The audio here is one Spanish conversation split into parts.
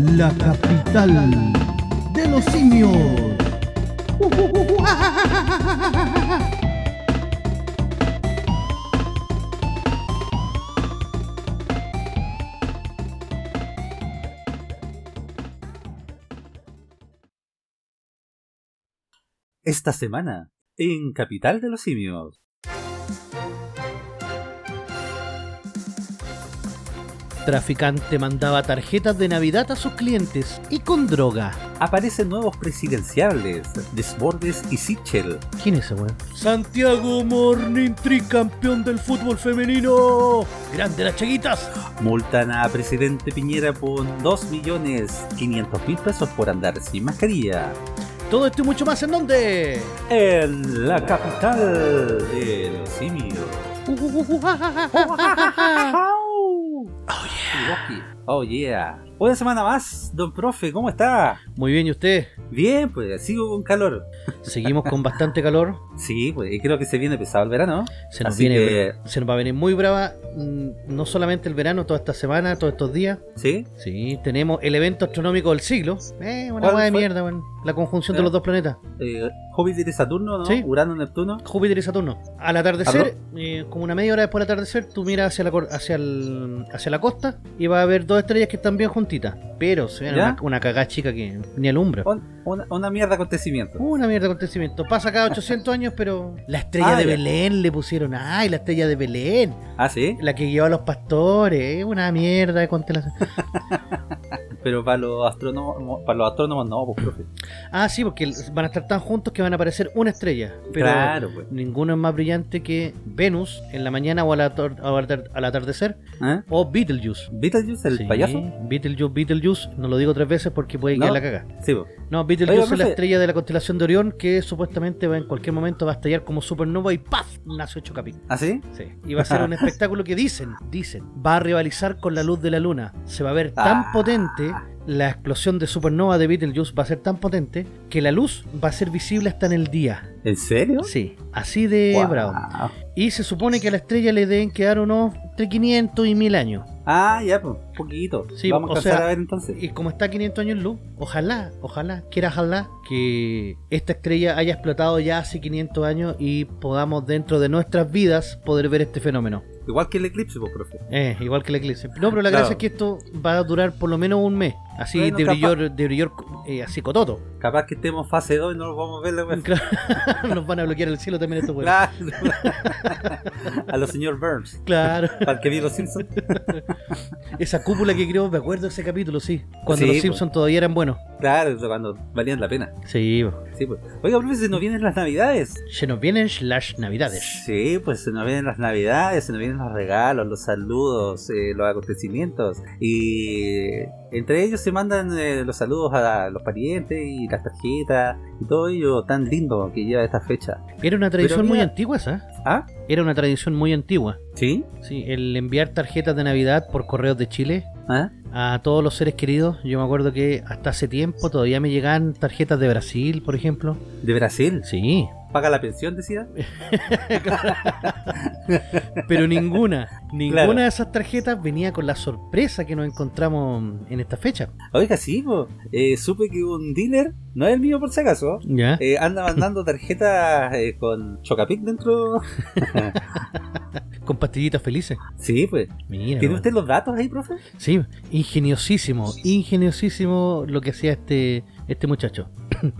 la capital de los simios. Esta semana, en Capital de los Simios. Traficante mandaba tarjetas de Navidad a sus clientes y con droga. Aparecen nuevos presidenciables, Desbordes y Sichel. ¿Quién es ese weón? Santiago Morning tricampeón del fútbol femenino. Grande las chaguitas. Multan a presidente Piñera por 2.500.000 pesos por andar sin mascarilla. Todo esto y mucho más en dónde? En la capital de los simios. Oh yeah. Oh yeah. Una semana más, don profe, ¿cómo está? Muy bien, ¿y usted? Bien, pues sigo con calor. Seguimos con bastante calor. Sí, pues y creo que se viene pesado el verano. Se nos, Así viene, que- se nos va a venir muy brava, mm, no solamente el verano, toda esta semana, todos estos días. ¿Sí? Sí, tenemos el evento astronómico del siglo. Eh, una ¿Cuál hueá de mierda, weón. La conjunción de los dos planetas. Eh, Júpiter y Saturno, ¿no? Sí. Urano, Neptuno. Júpiter y Saturno. Al atardecer, eh, como una media hora después del atardecer, tú miras hacia la, hacia, el- hacia la costa y vas a ver dos estrellas que están bien Pero se ¿Ya? una, una cagada chica que ni alumbra. Un- una, una mierda de acontecimiento. Una mierda de acontecimiento. Pasa cada 800 años, pero la estrella Ah, de ya. Belén le pusieron. ¡Ay, la estrella de Belén! Ah, sí. La que lleva a los pastores. Una mierda de constelación. Pero para los astrónomos, para los astrónomos no, pues profe. Ah, sí, porque van a estar tan juntos que van a aparecer una estrella. Pero Claro, pues. ninguno es más brillante que Venus en la mañana o al, atar- al atardecer. ¿Eh? O Beetlejuice. Beetlejuice, el Sí, payaso. Beetlejuice, Beetlejuice. No lo digo tres veces porque puede ¿No? quedar la caga. Sí, pues. No, Beetlejuice Oiga, es la profe. estrella de la constelación de Orión que supuestamente va en cualquier momento va a estallar como supernova y ¡paf! Nace ocho capítulos. ¿Ah, sí? Sí. Y va a ser un espectáculo que dicen, dicen, va a rivalizar con la luz de la luna. Se va a ver tan Ah. potente, Uh-huh. La explosión de supernova de Beetlejuice va a ser tan potente que la luz va a ser visible hasta en el día. ¿En serio? Sí, así de bravo. Y se supone que a la estrella le deben quedar unos entre 500 y 1000 años. Ah, ya, pues, poquito. Sí, Vamos a o sea, a ver entonces. Y como está a 500 años luz, ojalá, ojalá, quiera ojalá que esta estrella haya explotado ya hace 500 años y podamos dentro de nuestras vidas poder ver este fenómeno. Igual que el eclipse, pues, profe. Eh, igual que la eclipse. No, pero la Claro. gracia es que esto va a durar por lo menos un mes. Así Bueno, de capaz- brillor, de brillor eh, así cototo. Capaz que estemos fase 2 y no lo vamos a ver la. Claro, Nos van a bloquear el cielo también estos güeyes. Claro. a los señor Burns. Claro. Para el que vio los Simpsons. Esa cúpula que creó, me acuerdo de ese capítulo, sí. Cuando Sí, los pues. Simpsons todavía eran buenos. Claro, cuando valían la pena. Sí. Sí, pues. Oiga, profe, se nos vienen las navidades. se nos vienen las navidades. Sí, pues se nos vienen las navidades, se nos vienen los regalos, los saludos, eh, los acontecimientos. Y entre ellos se mandan eh, los saludos a los parientes y las tarjetas y todo ello tan lindo que lleva esta fecha. Era una tradición muy antigua esa. ¿Ah? Era una tradición muy antigua. ¿Sí? Sí, el enviar tarjetas de Navidad por correos de Chile ¿Ah? A todos los seres queridos. Yo me acuerdo que hasta hace tiempo todavía me llegaban tarjetas de Brasil, por ejemplo. ¿De Brasil? Sí, ¿Paga la pensión, decía? pero ninguna, ninguna Claro. de esas tarjetas venía con la sorpresa que nos encontramos en esta fecha. Oiga, sí, eh, supe que un dealer, no es el mío por si acaso, ¿Ya? eh, anda mandando tarjetas eh, con Chocapic dentro. Con pastillitas felices. Sí, pues. Mira. ¿Tiene usted los datos ahí, profe? Sí, ingeniosísimo, ingeniosísimo lo que hacía este, este muchacho.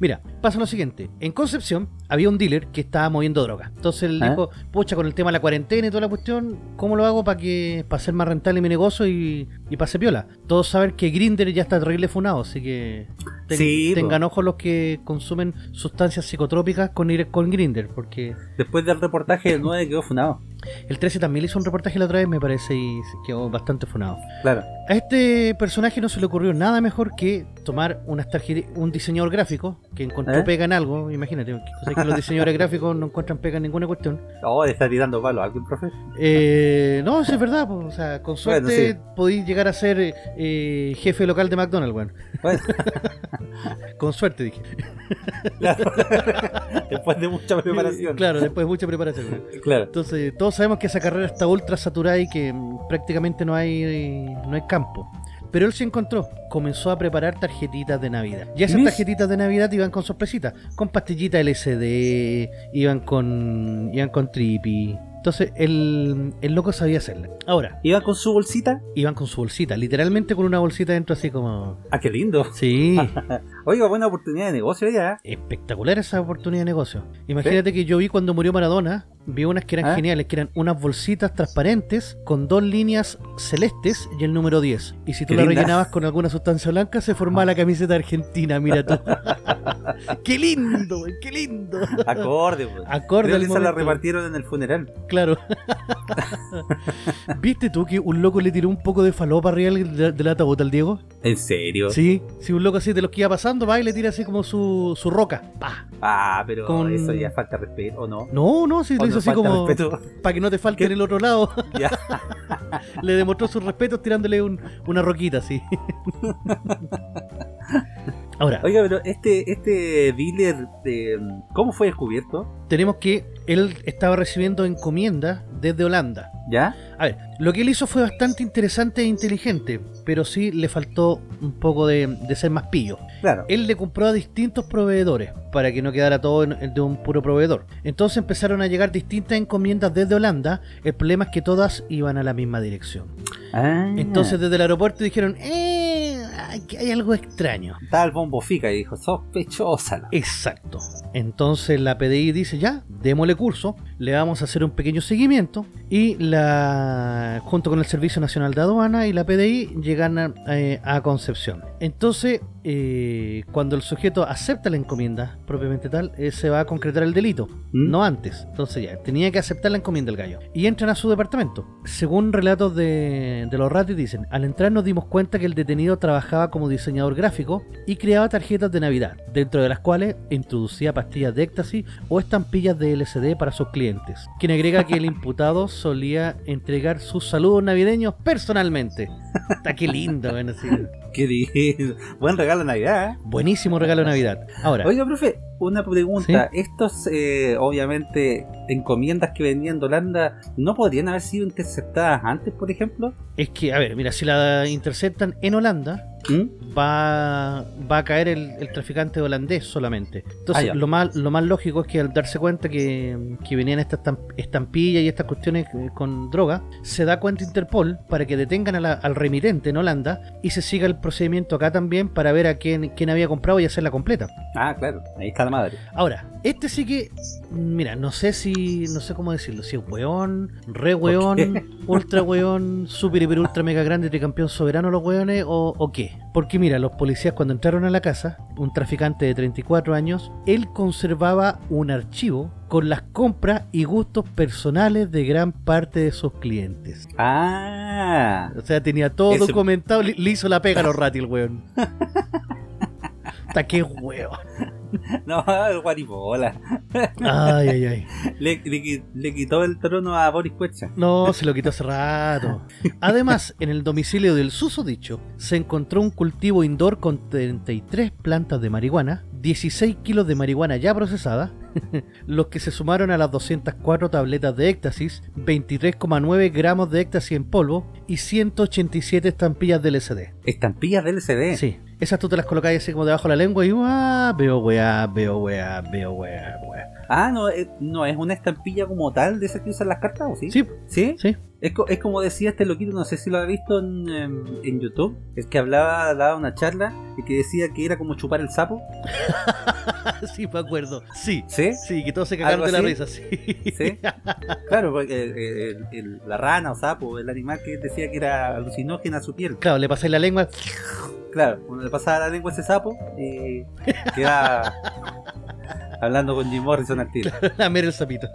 Mira, pasa lo siguiente. En Concepción había un dealer que estaba moviendo droga. Entonces él ¿Ah? dijo, pucha, con el tema de la cuarentena y toda la cuestión, ¿cómo lo hago para que para ser más rentable mi negocio y, y pase piola? Todos saben que Grinder ya está terrible funado, así que ten- Sí, po. tengan ojo los que consumen sustancias psicotrópicas con, ir- con Grinder, porque Después del reportaje del 9 quedó funado. El 13 también le hizo un reportaje la otra vez, me parece, y quedó bastante funado. Claro. A este personaje no se le ocurrió nada mejor que tomar unas un diseñador gráfico que encontró ¿Eh? pega en algo, imagínate, o sea, que los diseñadores gráficos no encuentran pega en ninguna cuestión. Oh, está tirando palo a alguien, profe. Eh, no, eso es verdad, pues, o sea, con Bueno, suerte sí. podéis llegar a ser eh, jefe local de McDonald's, weón. Bueno, Con suerte, dije. claro. Después de mucha preparación. Claro, después de mucha preparación. Claro. Entonces, todos sabemos que esa carrera está ultra saturada y que mm, prácticamente no hay no hay campo. Pero él se encontró, comenzó a preparar tarjetitas de Navidad. Y esas tarjetitas de Navidad iban con sorpresitas, con pastillitas LCD, iban con iban con trippy. Entonces el, el loco sabía hacerla. Ahora, Iba con su bolsita. iban con su bolsita, literalmente con una bolsita dentro así como... Ah, qué lindo. Sí, Oiga, buena oportunidad de negocio ya. espectacular esa oportunidad de negocio. Imagínate que yo vi cuando murió Maradona, vi unas que eran ¿Ah? geniales, que eran unas bolsitas transparentes con dos líneas celestes y el número 10. Y si tú la linda. rellenabas con alguna sustancia blanca, se formaba la camiseta argentina, mira tú. ¡Qué lindo, güey! ¡Qué lindo! Acorde, pues. Acorde Creo que la repartieron en el funeral. Claro. ¿Viste tú que un loco le tiró un poco de falopa arriba del, del- ataúd al Diego? ¿En serio? Sí, sí, un loco así de los que iba pasando va y le tira así como su, su roca. ¡Pah! Ah, pero Con- eso ya falta respeto, ¿o no? No, no, sí, ¿O lo hizo no así como para que no te falte ¿Qué? en el otro lado. Ya. le demostró sus respetos tirándole un- una roquita así. Ahora, Oiga, pero este, este dealer, de, ¿cómo fue descubierto? tenemos que él estaba recibiendo encomiendas desde Holanda. ¿Ya? A ver, lo que él hizo fue bastante interesante e inteligente, pero sí le faltó un poco de, de ser más pillo. Claro. Él le compró a distintos proveedores para que no quedara todo en- de un puro proveedor. Entonces empezaron a llegar distintas encomiendas desde Holanda. El problema es que todas iban a la misma dirección. Ah, Entonces desde el aeropuerto dijeron, eh, aquí hay algo extraño. Estaba el bombo fica y dijo, sospechosa. Exacto. Entonces la PDI dice, ya, démosle curso, le vamos a hacer un pequeño seguimiento y la junto con el Servicio Nacional de Aduana y la PDI llegan a, eh, a Concepción. Entonces, eh, cuando el sujeto acepta la encomienda propiamente tal, eh, se va a concretar el delito, ¿Mm? no antes. Entonces ya, tenía que aceptar la encomienda el gallo. Y entran a su departamento. Según relatos de, de los ratis dicen, al entrar nos dimos cuenta que el detenido trabajaba como diseñador gráfico y creaba tarjetas de Navidad, dentro de las cuales introducía pastillas de éxtasis o estampillas de LCD para sus clientes. Quien agrega que el imputado solía entregar sus saludos navideños personalmente. Está qué lindo, bueno, sí. Qué lindo. Buen regalo de Navidad. ¿eh? Buenísimo regalo de Navidad. Ahora, Oiga, profe, una pregunta. Estos, eh, obviamente, encomiendas que venían de Holanda, ¿no podrían haber sido interceptadas antes, por ejemplo? es que, a ver, mira, si la interceptan en Holanda, ¿Mm? va, va a caer el, el traficante holandés solamente. Entonces, Ah, lo, más, lo más lógico es que al darse cuenta que, que venían estas estamp- estampillas y estas cuestiones eh, con droga, se da cuenta Interpol para que detengan a la- al remitente en Holanda y se siga el procedimiento acá también para ver a quién, quién había comprado y hacerla completa. Ah, claro, ahí está la madre. Ahora, este sí que, mira, no sé si, no sé cómo decirlo, si es weón, re weón, ultra weón, super hiper ultra mega grande tricampeón soberano los weones o, o qué. Porque mira, los policías cuando entraron a la casa, un traficante de 34 años, él conservaba un archivo con las compras y gustos personales de gran parte de sus clientes. Ah, O sea, tenía todo Ese- documentado, le, hizo la pega a los ratis el weón. Hasta qué weón. no, el guaribola. Ay, ay, ay. Le, le qui- le quitó el trono a Boris Cuecha. No, se lo quitó hace rato. Además, en el domicilio del susodicho se encontró un cultivo indoor con 33 plantas de marihuana, 16 kilos de marihuana ya procesada, los que se sumaron a las 204 tabletas de éxtasis, 23,9 gramos de éxtasis en polvo y 187 estampillas de LSD. Estampillas del LCD. Sí, esas tú te las colocas así como debajo de la lengua y ¡ah! veo weá, veo weá, veo weá, weá. Ah, no, eh, no es una estampilla como tal de esas que usan las cartas, ¿o sí? Sí, ¿Sí? sí. Es, co- es como decía este loquito, no sé si lo ha visto en, em, en YouTube, es que hablaba, daba una charla y que decía que era como chupar el sapo. sí, me acuerdo. Sí, ¿Sí? sí, que todos se cagaron ¿Algo de la risa, sí. ¿Sí? Claro, porque el- el- la rana o sapo, el animal que decía que era alucinógena a su piel. Claro, le pasáis la lengua. Claro, cuando le pasaba la lengua a ese sapo, y quedaba hablando con Jim Morrison al tiro. lamer el sapito.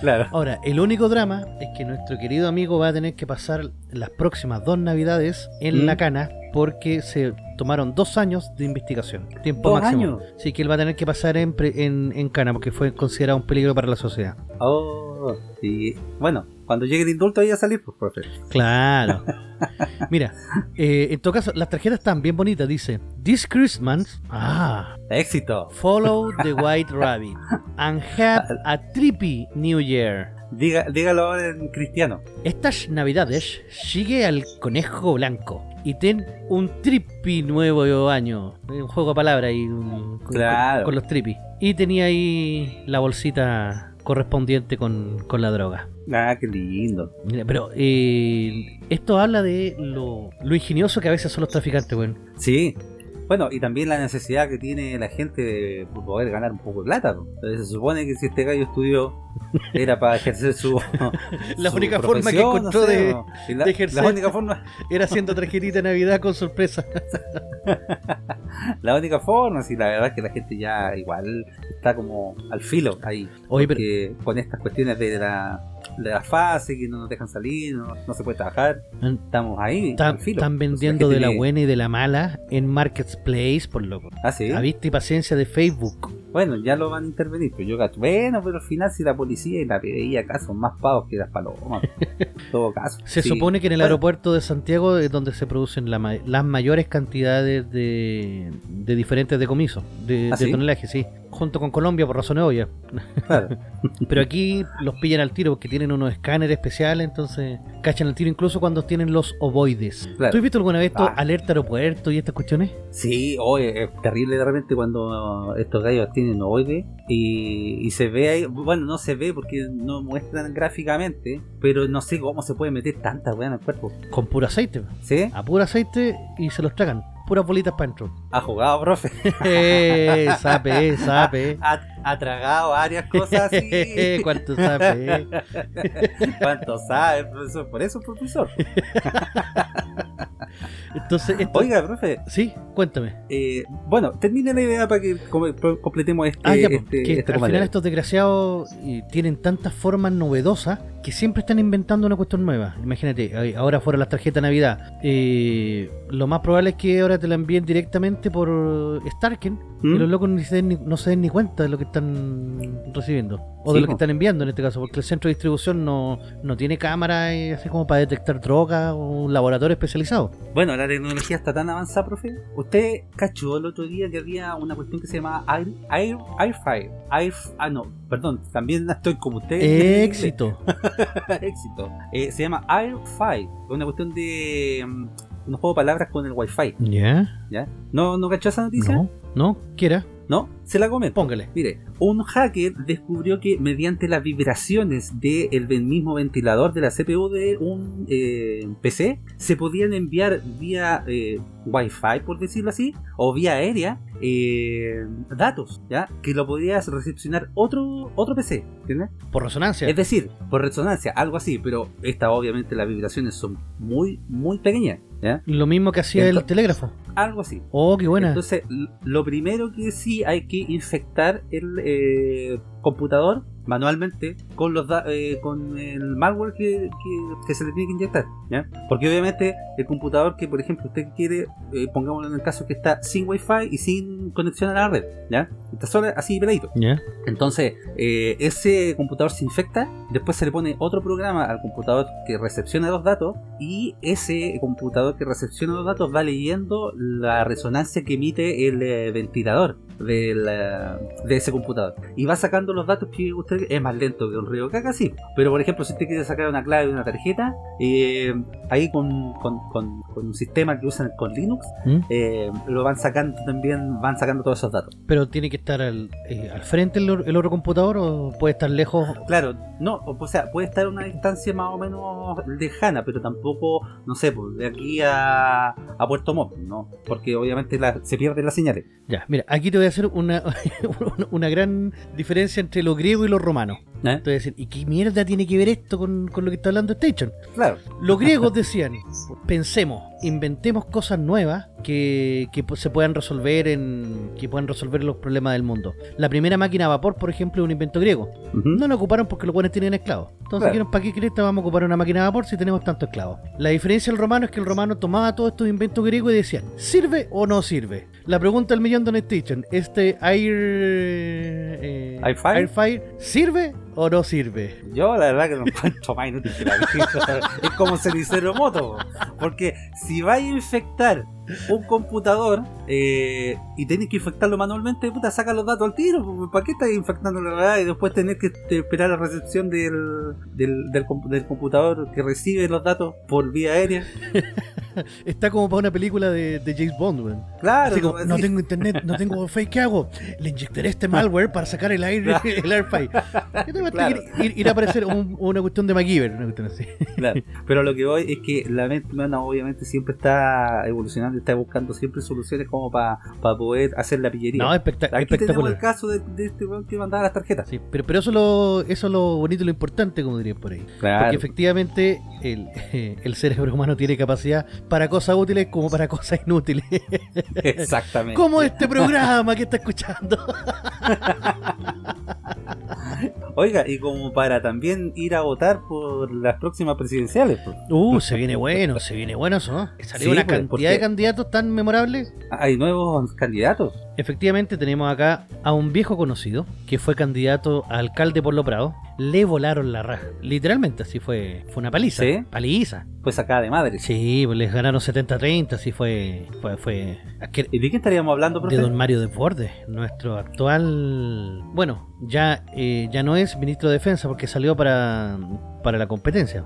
Claro. Ahora, el único drama es que nuestro querido amigo va a tener que pasar las próximas dos navidades en ¿Mm? la cana porque se tomaron dos años de investigación. Tiempo ¿Dos máximo. años? Sí, que él va a tener que pasar en, pre- en, en cana porque fue considerado un peligro para la sociedad. Oh, y bueno, cuando llegue el indulto ahí a salir, pues profe. Claro. Mira, eh, en todo caso, las tarjetas están bien bonitas. Dice, This Christmas, ah, Éxito. follow the white rabbit and have a trippy New Year. Diga, dígalo ahora en cristiano. Estas navidades sigue al conejo blanco y ten un tripi nuevo año. Un juego de palabras ahí un- con, Claro. con los tripis. Y tenía ahí la bolsita correspondiente con, con la droga. Ah, qué lindo. Mira, Pero eh, esto habla de lo, lo ingenioso que a veces son los traficantes, weón. Sí. Bueno, y también la necesidad que tiene la gente de poder ganar un poco de plata. Entonces se supone que si este gallo estudió era para ejercer su La su única forma que encontró no sé, de-. Y la, de ejercer. la única forma Era haciendo tarjetita de Navidad con sorpresa. la única forma, si la verdad es que la gente ya igual está como al filo ahí. Oye, pero- con estas cuestiones de la, la fase, que no nos dejan salir, no, no se puede trabajar, estamos ahí Están, filo. vendiendo de la buena y de la mala en Marketplace, por loco. Ah, sí. A vista y paciencia de Facebook. Bueno, ya lo van a intervenir, pero yo cacho. Bueno, pero al final si la policía y la PDI acá son más pavos que las palomas. en todo caso. Se Sí. supone que en el Bueno, aeropuerto de Santiago es donde se producen la las mayores cantidades de, de diferentes decomisos, de, ¿Ah, de sí? tonelaje, sí. Junto con Colombia, por razones obvias. claro. Pero aquí los pillan al tiro porque tienen unos escáneres especiales, entonces cachan al tiro incluso cuando tienen los ovoides. Claro. ¿Tú has visto alguna vez esto, Ah. alerta aeropuerto y estas cuestiones? Sí, oye, es terrible de repente cuando estos gallos tienen ovoide y, y se ve ahí, bueno, no se ve porque no muestran gráficamente, pero no sé cómo se puede meter tanta weá en el cuerpo. Con puro aceite. ¿Sí? A puro aceite y se los tragan. Puras bolitas para adentro. Ha jugado, profe. Eh, sape, sape. Ha, ha tragado varias cosas así. ¿Cuánto sape? ¿Cuánto sabe, profesor? Por eso, profesor. Entonces, esto... Oiga, profe, Sí, cuéntame. eh, bueno, termine la idea para que completemos este, Ah, ya, pues, este, que este al final estos desgraciados tienen tantas formas novedosas que siempre están inventando una cuestión nueva. Imagínate, ahora fueron las tarjetas de Navidad. eh, lo más probable es que ahora te la envíen directamente por Starken ¿Mm? y los locos ni se den no se den ni cuenta de lo que están recibiendo. O Sí, de lo que están enviando en este caso, porque el centro de distribución no, no tiene cámara eh, así como para detectar droga o un laboratorio especializado. Bueno, la tecnología está tan avanzada, profe. Usted cachó el otro día que había una cuestión que se llama Air, Air, Airfire. Air, ah, no, perdón, también estoy como usted. Éxito. Éxito. Eh, se llama Airfire. Una cuestión de mm, unos juegos de palabras con el Wi-Fi. ¿Ya? ¿Ya? ¿No, ¿No cachó esa noticia? No, no, quiera, ¿No? Se la comento. póngale. Mire, un hacker descubrió que mediante las vibraciones del mismo ventilador de la CPU de un eh, PC se podían enviar vía eh, Wi-Fi, por decirlo así, o vía aérea, eh, datos, ¿ya? Que lo podía recepcionar otro, otro PC, ¿entiendes? Por resonancia. Es decir, por resonancia, algo así, pero esta obviamente las vibraciones son muy, muy pequeñas, ¿ya? Lo mismo que hacía el Ento- telégrafo. Algo así. Oh, qué buena. Entonces, lo primero que sí hay que infectar el eh, computador manualmente con los da- eh, con el malware que, que- que se le tiene que inyectar, ¿ya? Porque obviamente el computador que, por ejemplo, usted quiere, eh, pongámoslo en el caso que está sin wifi y sin conexión a la red, ¿ya? Está solo así peladito. ¿Ya? Entonces, eh, ese computador se infecta, después se le pone otro programa al computador que recepciona los datos y ese computador que recepciona los datos va leyendo la resonancia que emite el eh, ventilador eh, de ese computador y va sacando los datos que usted es más lento que un río caca, sí. Pero por ejemplo, si usted quiere sacar una clave de una tarjeta, eh, ahí con, con- con- con un sistema que usan con Linux, ¿Mm? eh, lo van sacando también, van sacando todos esos datos. Pero tiene que estar al, eh, al frente el, el otro computador o puede estar lejos. Claro, no, o o sea, puede estar a una distancia más o menos lejana, pero tampoco, no sé, pues, de aquí a, a Puerto Montt, ¿no? Porque obviamente la- se pierden las señales. Ya, mira, aquí te voy a hacer una, una gran diferencia entre lo griego y lo romano. ¿eh? Te voy a decir, ¿y qué mierda tiene que ver esto con, con lo que está hablando Station? Claro, Los griegos decían, pensemos, inventemos cosas nuevas que, que se puedan resolver en que puedan resolver los problemas del mundo. La primera máquina a vapor, por ejemplo, es un invento griego. No la ocuparon porque los buenos tienen esclavos. Entonces, Claro. ¿para qué cresta vamos a ocupar una máquina de vapor si tenemos tantos esclavos? La diferencia del romano es que el romano tomaba todos estos inventos griegos y decían, ¿sirve o no sirve? La pregunta del millón de Station, ¿este air, eh, ¿Airfire? Airfire sirve o no sirve? yo la verdad que lo encuentro más inútil que la. Es como cenicero moto, porque si va a infectar un computador eh, y tenés que infectarlo manualmente, puta, saca los datos al tiro. ¿Para qué estás infectando la verdad y después tenés que esperar la recepción del, del, del, del computador que recibe los datos por vía aérea? Está como para una película de, de James Bond, weón. Claro, como, no tengo internet, no tengo wifi, ¿qué hago? Le inyectaré este malware para sacar el aire, el airfy. ¿Qué te va a Claro. ir, a aparecer un- una cuestión de MacGyver, una cuestión así. Claro. Pero lo que voy es que la mente humana obviamente siempre está evolucionando, está buscando siempre soluciones como para poder hacer la pillería. No, especta- Aquí tenemos el espectacular. caso de, de este weón que mandaba las tarjetas. Sí, pero, pero eso, es lo, eso es lo bonito y lo importante, como dirían por ahí. Claro. Porque efectivamente el, el cerebro humano tiene capacidad para cosas útiles como para cosas inútiles. Exactamente. como este programa que está escuchando. Oiga, y como para también ir a votar por las próximas presidenciales. pues. Uh, se viene bueno, se viene bueno eso, ¿no? Salió Sí, una pues, cantidad de candidatos tan memorables. Hay nuevos candidatos. Efectivamente, tenemos acá a un viejo conocido que fue candidato a alcalde por Lo Prado. Le volaron la raja. Literalmente, así fue. Fue una paliza. ¿Sí? Paliza. Pues acá de madre. Sí, pues les ganaron 70-30, así fue. Fue. fue ¿Y de qué estaríamos hablando, de profe? don Mario Desbordes, nuestro actual. Bueno, ya, eh, ya no es ministro de Defensa porque salió para, para la competencia.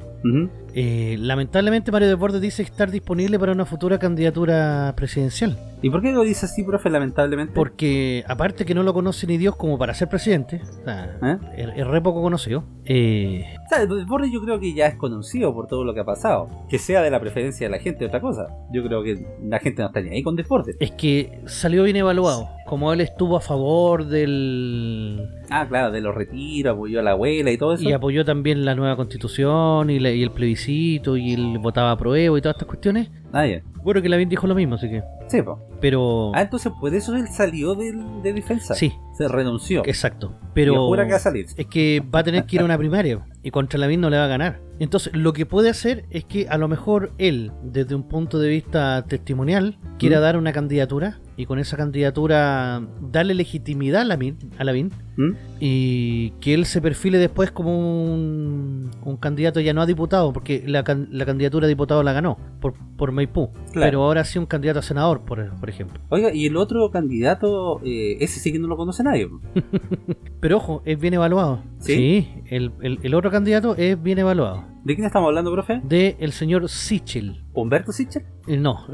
Eh, lamentablemente, Mario Desbordes dice estar disponible para una futura candidatura presidencial. ¿Y por qué lo dice así, profe, lamentablemente? Porque, aparte que no lo conoce ni Dios como para ser presidente, o sea, ¿Eh? es, es re poco conocido. eh, O sea, el Borre yo creo que ya es conocido por todo lo que ha pasado. Que sea de la preferencia de la gente, otra cosa. Yo creo que la gente no está ni ahí con deporte. es que salió bien evaluado. Como él estuvo a favor del. Ah, claro, de los retiros, apoyó a la abuela y todo eso. Y apoyó también la nueva constitución y, la- y el plebiscito y él votaba a prueba y todas estas cuestiones. Ah, ya. Bueno, que Lavín dijo lo mismo, así que. Sí, po. Pero. Ah, entonces por eso él salió de defensa. sí, Se renunció. exacto. Pero. jura que va a salir. es que va a tener que ir a una primaria y contra Lavín no le va a ganar. Entonces, lo que puede hacer es que a lo mejor él, desde un punto de vista testimonial, quiera ¿Mm? dar una candidatura y con esa candidatura darle legitimidad a Lavín, a Lavín ¿Mm? y que él se perfile después como un, un candidato ya no a diputado, porque la, la candidatura a diputado la ganó por, por Maipú, Claro. pero ahora sí un candidato a senador, por, por ejemplo. Oiga, y el otro candidato, eh, ese sí que no lo conoce nadie. Pero ojo, es bien evaluado. ¿Sí? el, el- el otro candidato es bien evaluado. ¿De quién estamos hablando, profe? De el señor Sichel. ¿Humberto Sichel? Eh, no,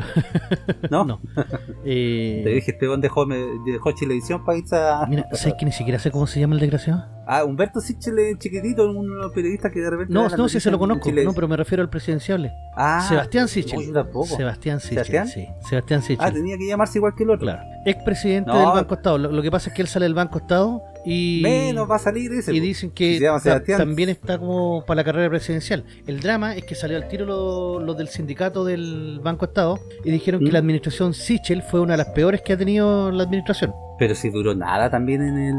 ¿No? no. Eh, Te dije, este weón dejó, me- dejó Chilevisión para irse a... mira, ¿sabes que ni siquiera sé cómo se llama el desgraciado? Ah, Humberto Sichel es chiquitito, un periodista que de repente... No, no, sí se lo conozco. No, pero me refiero al presidenciable. Ah, Sebastián no, Sichel. yo tampoco. Sebastián Sichel, ¿Sebastián? sí. Sebastián. Ah, tenía que llamarse igual que el otro. Claro. Expresidente No. del Banco Estado. Lo, lo que pasa es que él sale del Banco Estado y. Menos va a salir ese. Y dicen que ta- también está como para la carrera presidencial. El drama es que salió al tiro los lo del sindicato del Banco Estado y dijeron que ¿Mm? la administración Sichel fue una de las peores que ha tenido la administración. Pero si duró nada también en el,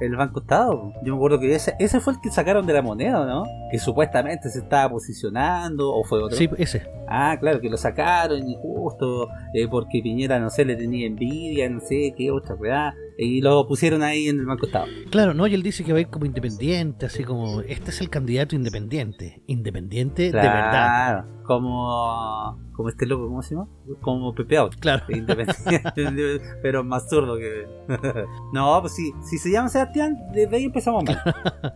el Banco Estado. Yo me acuerdo que ese, ese fue el que sacaron de la moneda, ¿no? Que supuestamente se estaba posicionando, o fue otro. Sí, ese. Ah, claro, que lo sacaron injusto, eh, porque Piñera, no sé, le tenía envidia, no sé, qué otra weá. Y lo pusieron ahí en el Banco Estado. Claro, no, y él dice que va a ir como independiente, así como, este es el candidato independiente. Independiente de verdad. Claro, como, como este loco, ¿cómo se llama? Como Pepe Out. Claro. Independiente, pero más zurdo que. no, pues sí, si se llama Sebastián, desde ahí empezamos mal.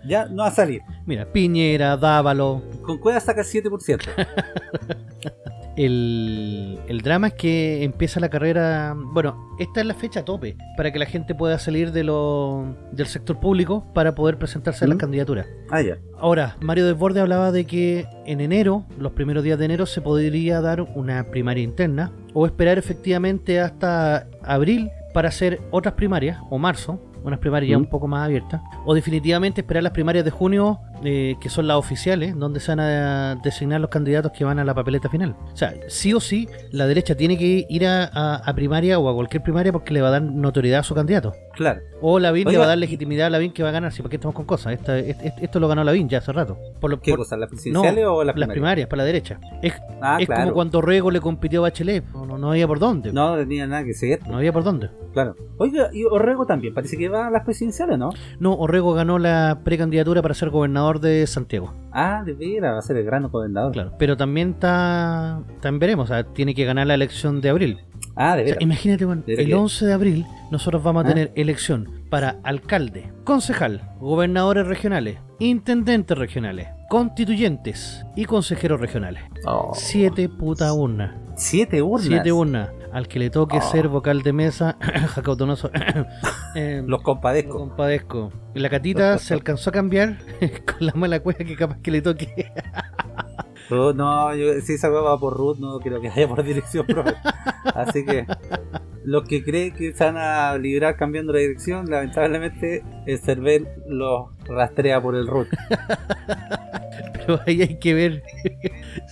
Ya no va a salir. Mira, Piñera, Dávalo. Con Cueva saca el 7%. El, el drama es que empieza la carrera. Bueno, esta es la fecha tope para que la gente pueda salir de lo, del sector público para poder presentarse a las ¿Mm? candidaturas. Ah, ya. Ahora, Mario Desbordes hablaba de que en enero, los primeros días de enero, se podría dar una primaria interna o esperar efectivamente hasta abril para hacer otras primarias o marzo, unas primarias ya ¿Mm? un poco más abiertas, o definitivamente esperar las primarias de junio, eh, que son las oficiales, donde se van a designar los candidatos que van a la papeleta final. O sea, sí o sí, la derecha tiene que ir a, a- a primaria o a cualquier primaria porque le va a dar notoriedad a su candidato. Claro. O Lavín le Oiga, va a dar legitimidad a Lavín que va a ganar, si para qué estamos con cosas. Esta- esto lo ganó Lavín ya hace rato. Por lo- ¿Qué por-? ¿Las presidenciales no, o las las primarias? primarias, para la derecha. Es, Ah, es claro. como cuando Rego le compitió a Bachelet, no, no había por dónde. No. No tenía nada que seguir. había por dónde. Claro. Oiga, y Orrego también, parece que va a las presidenciales, ¿no? No, Orrego ganó la precandidatura para ser gobernador gobernador de Santiago. Ah, de veras, va a ser el gran gobernador. Claro. Pero también está. También veremos, o sea, tiene que ganar la elección de abril. Ah, de O sea, veras. imagínate, bueno, ¿De el qué? 11 de abril nosotros vamos a ¿Ah? tener elección para alcalde, concejal, gobernadores regionales, intendentes regionales, constituyentes y consejeros regionales. Oh, Siete puta urnas. siete urnas. Siete urnas. Al que le toque Oh. ser vocal de mesa, Jacob Donoso, eh, Los lo compadezco. compadezco. Y la catita se alcanzó a cambiar con la mala cueva que capaz que le toque. Oh, no, yo, si esa va por Ruth, no creo que vaya por dirección, profe. Así que los que creen que se van a librar cambiando la dirección, lamentablemente el CERVEL los rastrea por el Ruth. Pero ahí hay que ver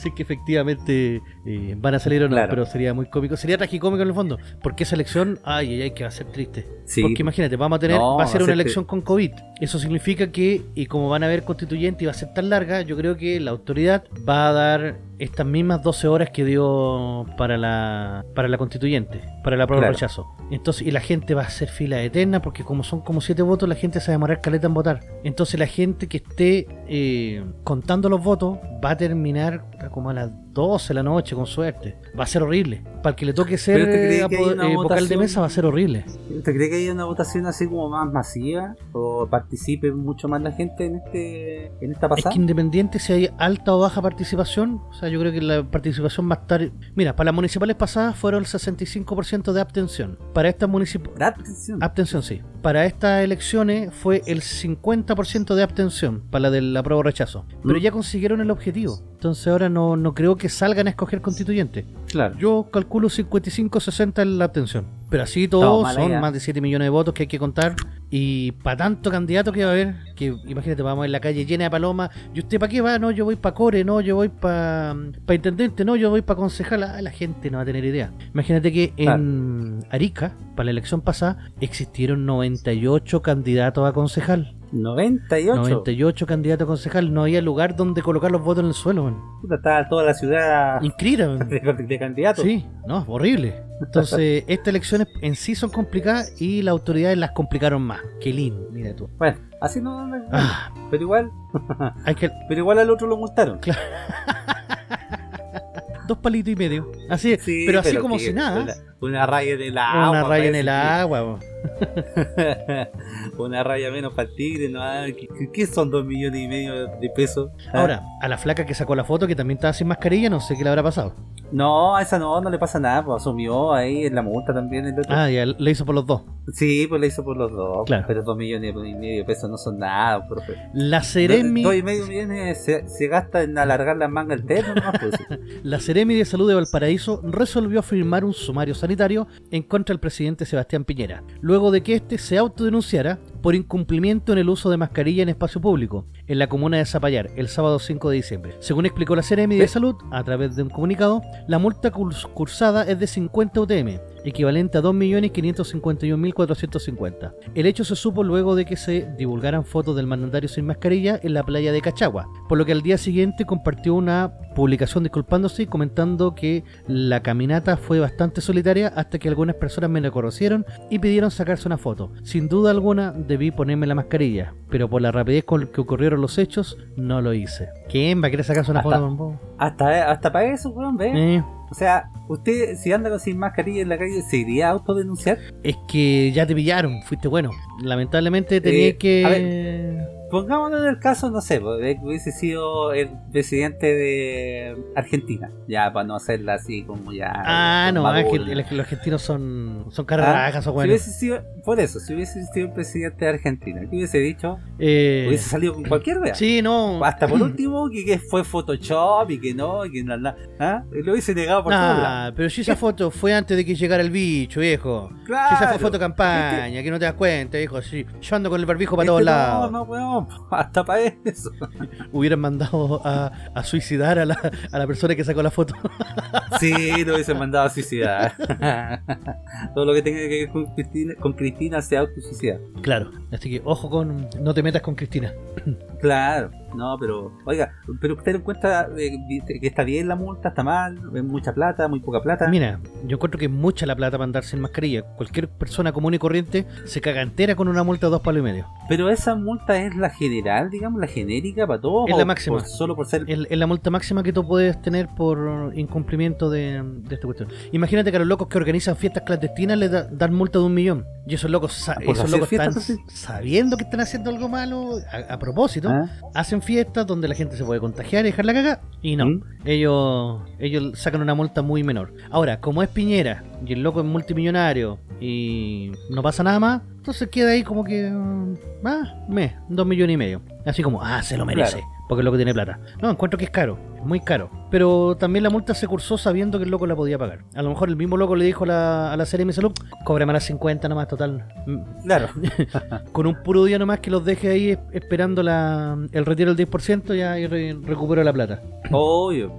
si es que efectivamente eh, van a salir o no. Claro. Pero sería muy cómico. Sería tragicómico en el fondo. Porque esa elección, ay, ay, ay, que va a ser triste. Sí. Porque imagínate, vamos a tener, No, va a ser una elección con COVID. Eso significa que, y como van a haber constituyentes y va a ser tan larga, yo creo que la autoridad va a dar estas mismas 12 horas que dio para la para la constituyente, para la prueba Claro. de rechazo. Entonces, y la gente va a hacer fila eterna porque como son como 7 votos, la gente se va a demorar caleta en votar. Entonces la gente que esté eh, contando los votos va a terminar como a las 12 de la noche, con suerte. Va a ser horrible. Para el que le toque ser ¿Pero usted cree eh, eh, vocal de mesa va a ser horrible. ¿Usted cree que hay una votación así como más masiva? ¿O participe mucho más la gente en este en esta Es pasada? que independiente si hay alta o baja participación, o sea, yo creo que la participación va a estar... Mira, para las municipales pasadas fueron el 65% de abstención. Para estas municipales... Da atención. Abstención, sí. Para estas elecciones fue el 50% de abstención para la del apruebo rechazo. Pero Mm. ya consiguieron el objetivo. Entonces ahora no, no creo que salgan a escoger constituyente. Claro. Yo calculo 55-60 en la abstención. Pero así todos son idea. más de 7 millones de votos que hay que contar. Y para tanto candidato que va a haber, que imagínate, vamos en la calle llena de palomas. ¿Y usted para qué va? No, yo voy para Core, no, yo voy para intendente, no, yo voy para concejal. Ah, la gente no va a tener idea. Imagínate que en Arica, para la elección pasada, existieron 98 candidatos a concejal. 98. 98 candidatos a concejal. No había lugar donde colocar los votos en el suelo, man. Puta, Está toda la ciudad Inscrita, de, de candidatos. Sí, no, es horrible. Entonces, estas elecciones en sí son complicadas y las autoridades las complicaron más. Qué lindo, mira tú. Bueno, así no. no- Ah, Pero igual, hay que. pero igual al otro lo multaron. Dos palitos y medio. Así, Sí, pero así como si nada. Una, raya en el agua. Una raya en el agua. una raya menos para el tigre. ¿no? Ah, ¿Qué, son dos millones y medio de pesos? Ah, Ahora, a la flaca que sacó la foto, que también estaba sin mascarilla, no sé qué le habrá pasado. No, a esa no, no le pasa nada. Pues asumió ahí en la multa también el otro. Ah, ya le hizo por los dos. Sí, pues le hizo por los dos. Claro. Pero dos millones y medio de pesos no son nada, profe. La Ceremi, dos y medio millones se, se gasta en alargar las mangas al terno, ¿no? Pues, la Ceremi de Salud de Valparaíso resolvió firmar un sumario sanitario en contra del presidente Sebastián Piñera, luego de que éste se autodenunciara por incumplimiento en el uso de mascarilla en espacio público en la comuna de Zapallar el sábado 5 de diciembre. Según explicó la Ceremi de. Salud a través de un comunicado, la multa curs- cursada es de 50 UTM, equivalente a 2.551.450. El hecho se supo luego de que se divulgaran fotos del mandatario sin mascarilla en la playa de Cachagua, por lo que al día siguiente compartió una publicación disculpándose y comentando que la caminata fue bastante solitaria hasta que algunas personas me reconocieron y pidieron sacarse una foto. Sin duda alguna debí ponerme la mascarilla, pero por la rapidez con que ocurrieron los hechos no lo hice. ¿Quién va a querer sacarse una Hasta- foto? hasta, hasta para eso, weón, ¿ves? Eh, O sea, usted si anda con sin mascarilla en la calle, ¿se iría a autodenunciar? es que ya te pillaron, fuiste bueno. Lamentablemente tenía Eh, que... a Pongámonos en el caso, no sé, pues, hubiese sido el presidente de Argentina, ya para no hacerla así como ya. Ah, no, es que Maduro. el- los argentinos son, son Ah, carrajas o si bueno. hubiese sido, por eso, si hubiese sido presidente de Argentina, ¿qué hubiese dicho? Eh, Hubiese salido con cualquier wea. sí, no. Hasta por último, que, que fue Photoshop y que no, y que no, no, ¿ah? Lo hubiese negado por. Ah, pero si esa foto fue antes de que llegara el bicho, viejo. Claro. Si esa fue foto campaña, que no te das cuenta, viejo. Sí, yo ando con el barbijo para Este todos no, lados. no, weón, hasta para eso. Hubieran mandado a, a suicidar a la, a la persona que sacó la foto. Sí, lo hubiesen mandado a suicidar. Todo lo que tenga que ver con Cristina, con Cristina se autosuicida. claro, así que ojo con. No te metas con Cristina. Claro, no, pero, oiga, pero usted encuentra eh, que está bien la multa, está mal, mucha plata, muy poca plata. Mira, yo encuentro que es mucha la plata para andar sin mascarilla. Cualquier persona común y corriente se caga entera con una multa de dos palos y medio. Pero esa multa es la general, digamos, la genérica para todos. Es la máxima. por- solo por ser. Es la multa máxima que tú puedes tener por incumplimiento de, de esta cuestión. Imagínate que a los locos que organizan fiestas clandestinas les da- dan multa de un millón. Y esos locos, sa- ¿Por esos locos están fiestas, sabiendo que están haciendo algo malo a, a propósito. ¿Ah? Hacen fiestas donde la gente se puede contagiar y dejar la caga. Y no, ¿Mm? ellos, ellos sacan una multa muy menor. Ahora, como es Piñera y el loco es multimillonario y no pasa nada más, entonces queda ahí como que. mm, Ah, me, dos millones y medio. Así como, ah, se lo merece. Claro. Porque el loco tiene plata. No, encuentro que es caro, es muy caro. Pero también la multa se cursó sabiendo que el loco la podía pagar. A lo mejor el mismo loco le dijo a la, a la serie de salud, cóbrame las 50 nomás, total. Mm, Claro. Con un puro día nomás que los deje ahí es- esperando la, el retiro del 10% ya y re- recupero la plata. Obvio.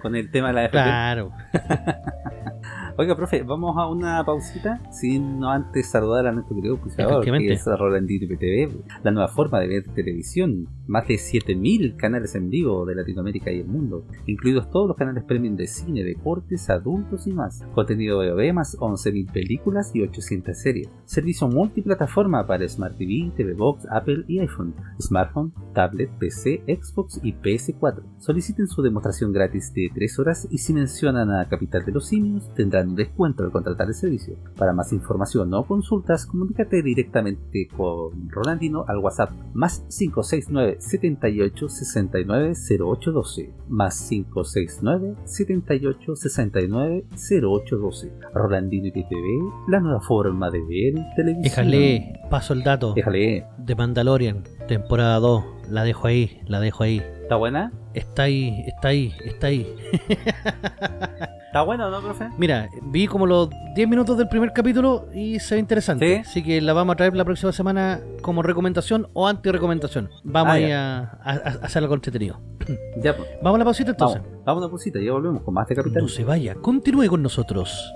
Con el tema de la FP. Claro. Oiga, profe, vamos a una pausita sin no antes saludar a nuestro querido Efectivamente. que es Rolandito IPTV, la nueva forma de ver televisión. Más de 7000 canales en vivo de Latinoamérica y el mundo, incluidos todos los canales premium de cine, deportes, adultos y más. Contenido VOD más 11.000 películas y 800 series. Servicio multiplataforma para Smart TV, TV Box, Apple y iPhone, smartphone, tablet, PC, Xbox y PS4. Soliciten su demostración gratis de 3 horas y si mencionan a Capital de los Simios tendrán un descuento al contratar el servicio. Para más información o consultas, comunícate directamente con Rolandino al WhatsApp más 569 78 69 0812 más 569 78 69 0812 Rolandino IPTV, la nueva forma de ver televisión. Déjale, paso el dato Déjale. de Mandalorian, temporada 2. La dejo ahí, la dejo ahí. ¿Está buena? Está ahí, está ahí, está ahí. ¿Está buena o no, profe? Mira, vi como los 10 minutos del primer capítulo y se ve interesante. ¿Sí? Así que la vamos a traer la próxima semana como recomendación o anti-recomendación. Vamos Ah, ahí a, a- a hacer algo entretenido. Ya, pues. Vamos a la pausita entonces. Vamos, vamos a una pausita, ya volvemos con más de Capital. No se vaya, continúe con nosotros.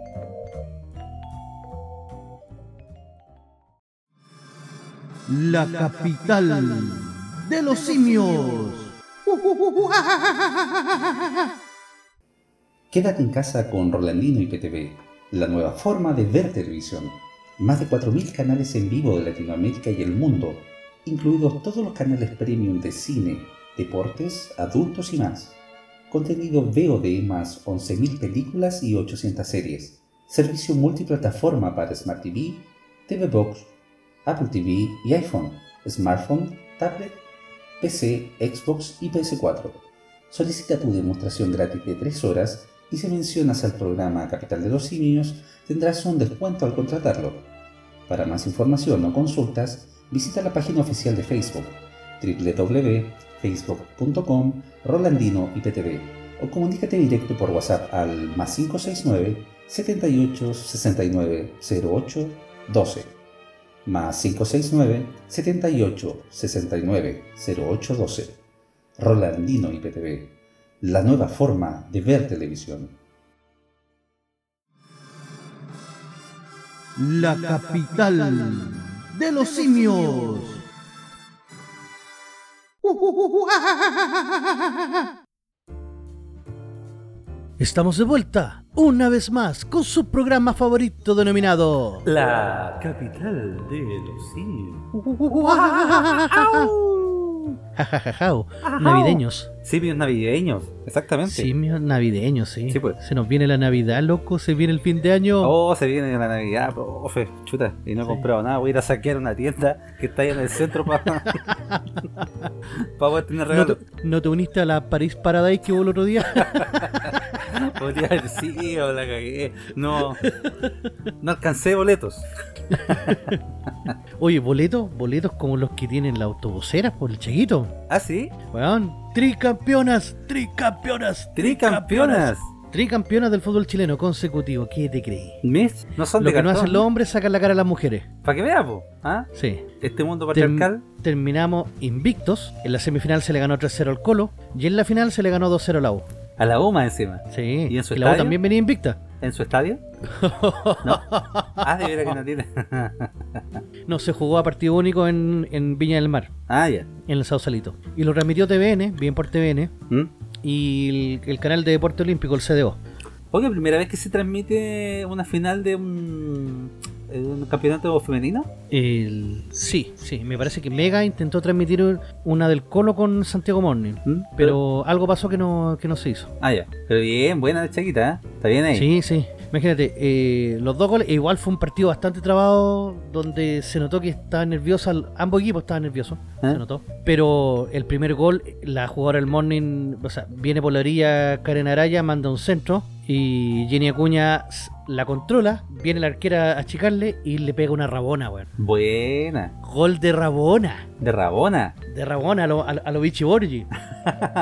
La capital de los simios. Quédate en casa con Rolandino y PTV, la nueva forma de ver televisión. Más de 4.000 canales en vivo de Latinoamérica y el mundo, incluidos todos los canales premium de cine, deportes, adultos y más. Contenido VOD más 11.000 películas y 800 series. Servicio multiplataforma para Smart TV, TV Box, Apple TV y iPhone, smartphone, tablet, PC, Xbox y PS4. Solicita tu demostración gratis de 3 horas y si mencionas al programa Capital de los Simios tendrás un descuento al contratarlo. Para más información o consultas, visita la página oficial de Facebook www.facebook.com Rolandino IPTV o comunícate directo por WhatsApp al más 569 78 69 08 12 más 569 78 69 08 12 Rolandino IPTV, la nueva forma de ver televisión. La capital de los simios. Estamos de vuelta, una vez más, con su programa favorito denominado... La capital de los simios. Jajajajao, navideños. Simios navideños, exactamente. Simios navideños, sí. Sí, pues. Se nos viene la Navidad, loco, se viene el fin de año. Oh, se viene la Navidad, profe, chuta, y no he Sí. comprado nada. Voy a ir a saquear una tienda que está ahí en el centro para poder tener ¿No, regalo. te, no te uniste a la Paris Paradise que hubo el otro día? Podría haber sido, la cagué. No, no alcancé boletos. Oye, boletos, boletos como los que tienen las autobuseras por el chiquito. ¿Ah, sí? Weón, tricampeonas, tricampeonas, Tricampeonas. Tricampeonas del fútbol chileno consecutivo, ¿qué te crees? ¿Mes? No son Lo de que no cartón. hacen los hombres sacan la cara a las mujeres. Para que veamos, ¿ah? Sí. Este mundo Term- patriarcal. terminamos invictos. En la semifinal se le ganó 3-0 al Colo. Y en la final se le ganó 2-0 a la U. A la UMA encima. Sí. ¿Y en su la U estadio? también venía invicta. ¿En su estadio? ¿No? Ah, de veras que no tiene. No, se jugó a partido único en, en Viña del Mar, ah, ya. en el Sausalito. Y lo transmitió TVN, bien por TVN, ¿Mm? y el, el canal de deporte olímpico, el CDO. Oye, primera vez que se transmite una final de un, un campeonato femenino. El- sí, sí, me parece que Mega intentó transmitir una del Colo con Santiago Morning, ¿Mm? pero algo pasó que no, que no se hizo. Ah, ya. Pero bien, buena de Chaquita, ¿eh? Está bien ahí. Sí, sí. Imagínate, eh, los dos goles, igual fue un partido bastante trabado donde se notó que estaba nerviosa, ambos equipos estaban nerviosos, ¿Eh? se notó. Pero el primer gol, la jugadora del Morning, o sea, viene por la orilla Karen Araya, manda un centro y Jenny Acuña la controla, viene la arquera a achicarle y le pega una rabona, weón. Buena. Gol de rabona, De Rabona. de rabona a lo, a, a lo Vichy Borgi.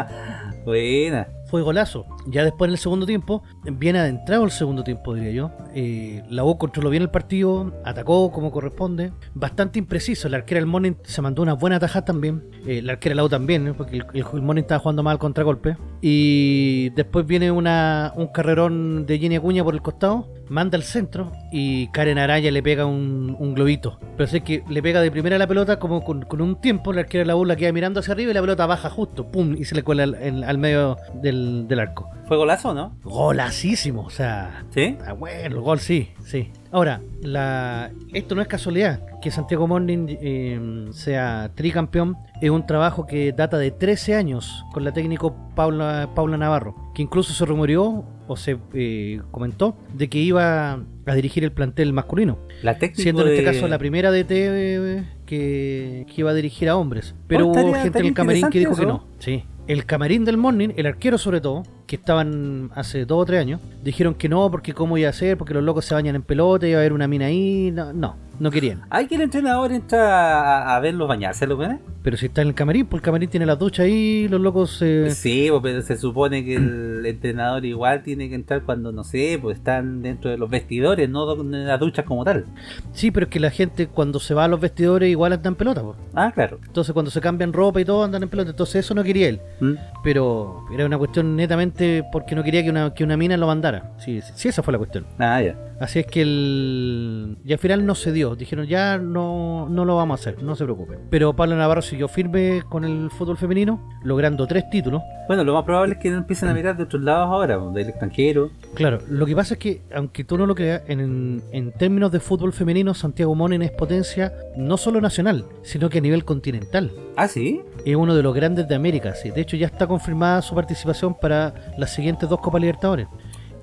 Buena. Fue golazo. Ya después en el segundo tiempo, bien adentrado el segundo tiempo, diría yo. eh, la U controló bien el partido, atacó como corresponde. Bastante impreciso. La arquera del Morning se mandó una buena tajada también. eh, la arquera de la U también, porque el, el, Morning estaba jugando mal al contragolpe. Y después viene una, un carrerón de Jenny Acuña por el costado, manda al centro y Karen Araya le pega un, un globito. Pero sé que le pega de primera la pelota como con, con un tiempo, la arquera de la U la queda mirando hacia arriba y la pelota baja justo, pum, y se le cuela al, al medio del, del arco. ¿Fue golazo o no? Golacísimo, o sea, ¿Sí? ah, bueno, gol sí, sí. Ahora, la, esto no es casualidad, que Santiago Morning eh, sea tricampeón, es un trabajo que data de 13 años con la técnico Paula, Paula Navarro, que incluso se rumoreó o se eh, comentó de que iba a dirigir el plantel masculino, La técnica. siendo en este caso la primera DT eh, que, que iba a dirigir a hombres. Pero Oh, hubo estaría- gente en el camarín que dijo que no. Sí. El camarín del Morning, el arquero sobre todo, que estaban hace dos o tres años, dijeron que no, porque cómo iba a ser, porque los locos se bañan en pelota, iba a haber una mina ahí. No, no, no querían. ¿Hay que el entrenador entra a, a verlos bañarse, los venes? Pero si está en el camarín, pues el camarín tiene las duchas ahí, los locos eh, Sí, pues, pero se supone que el entrenador igual tiene que entrar cuando, no sé, pues están dentro de los vestidores, no en las duchas como tal. Sí, pero es que la gente cuando se va a los vestidores igual anda en pelota, pues. Ah, claro. Entonces cuando se cambian ropa y todo andan en pelota. Entonces eso no quería él. ¿Mm? Pero era una cuestión netamente porque no quería que una, que una mina lo mandara. Sí, sí, esa fue la cuestión. Ah, ya. Así es que el... Y al final no se dio. Dijeron, ya no, no lo vamos a hacer, no se preocupen. Pero Pablo Navarro siguió firme con el fútbol femenino, logrando tres títulos. Bueno, lo más probable es que no empiecen a mirar de otros lados ahora, pues, del extranjero. Claro, lo que pasa es que, aunque tú no lo creas, en, en términos de fútbol femenino, Santiago Monen es potencia no solo nacional, sino que a nivel continental. Ah, sí. Es uno de los grandes de América, sí. De hecho, ya está confirmada su participación para las siguientes dos Copas Libertadores.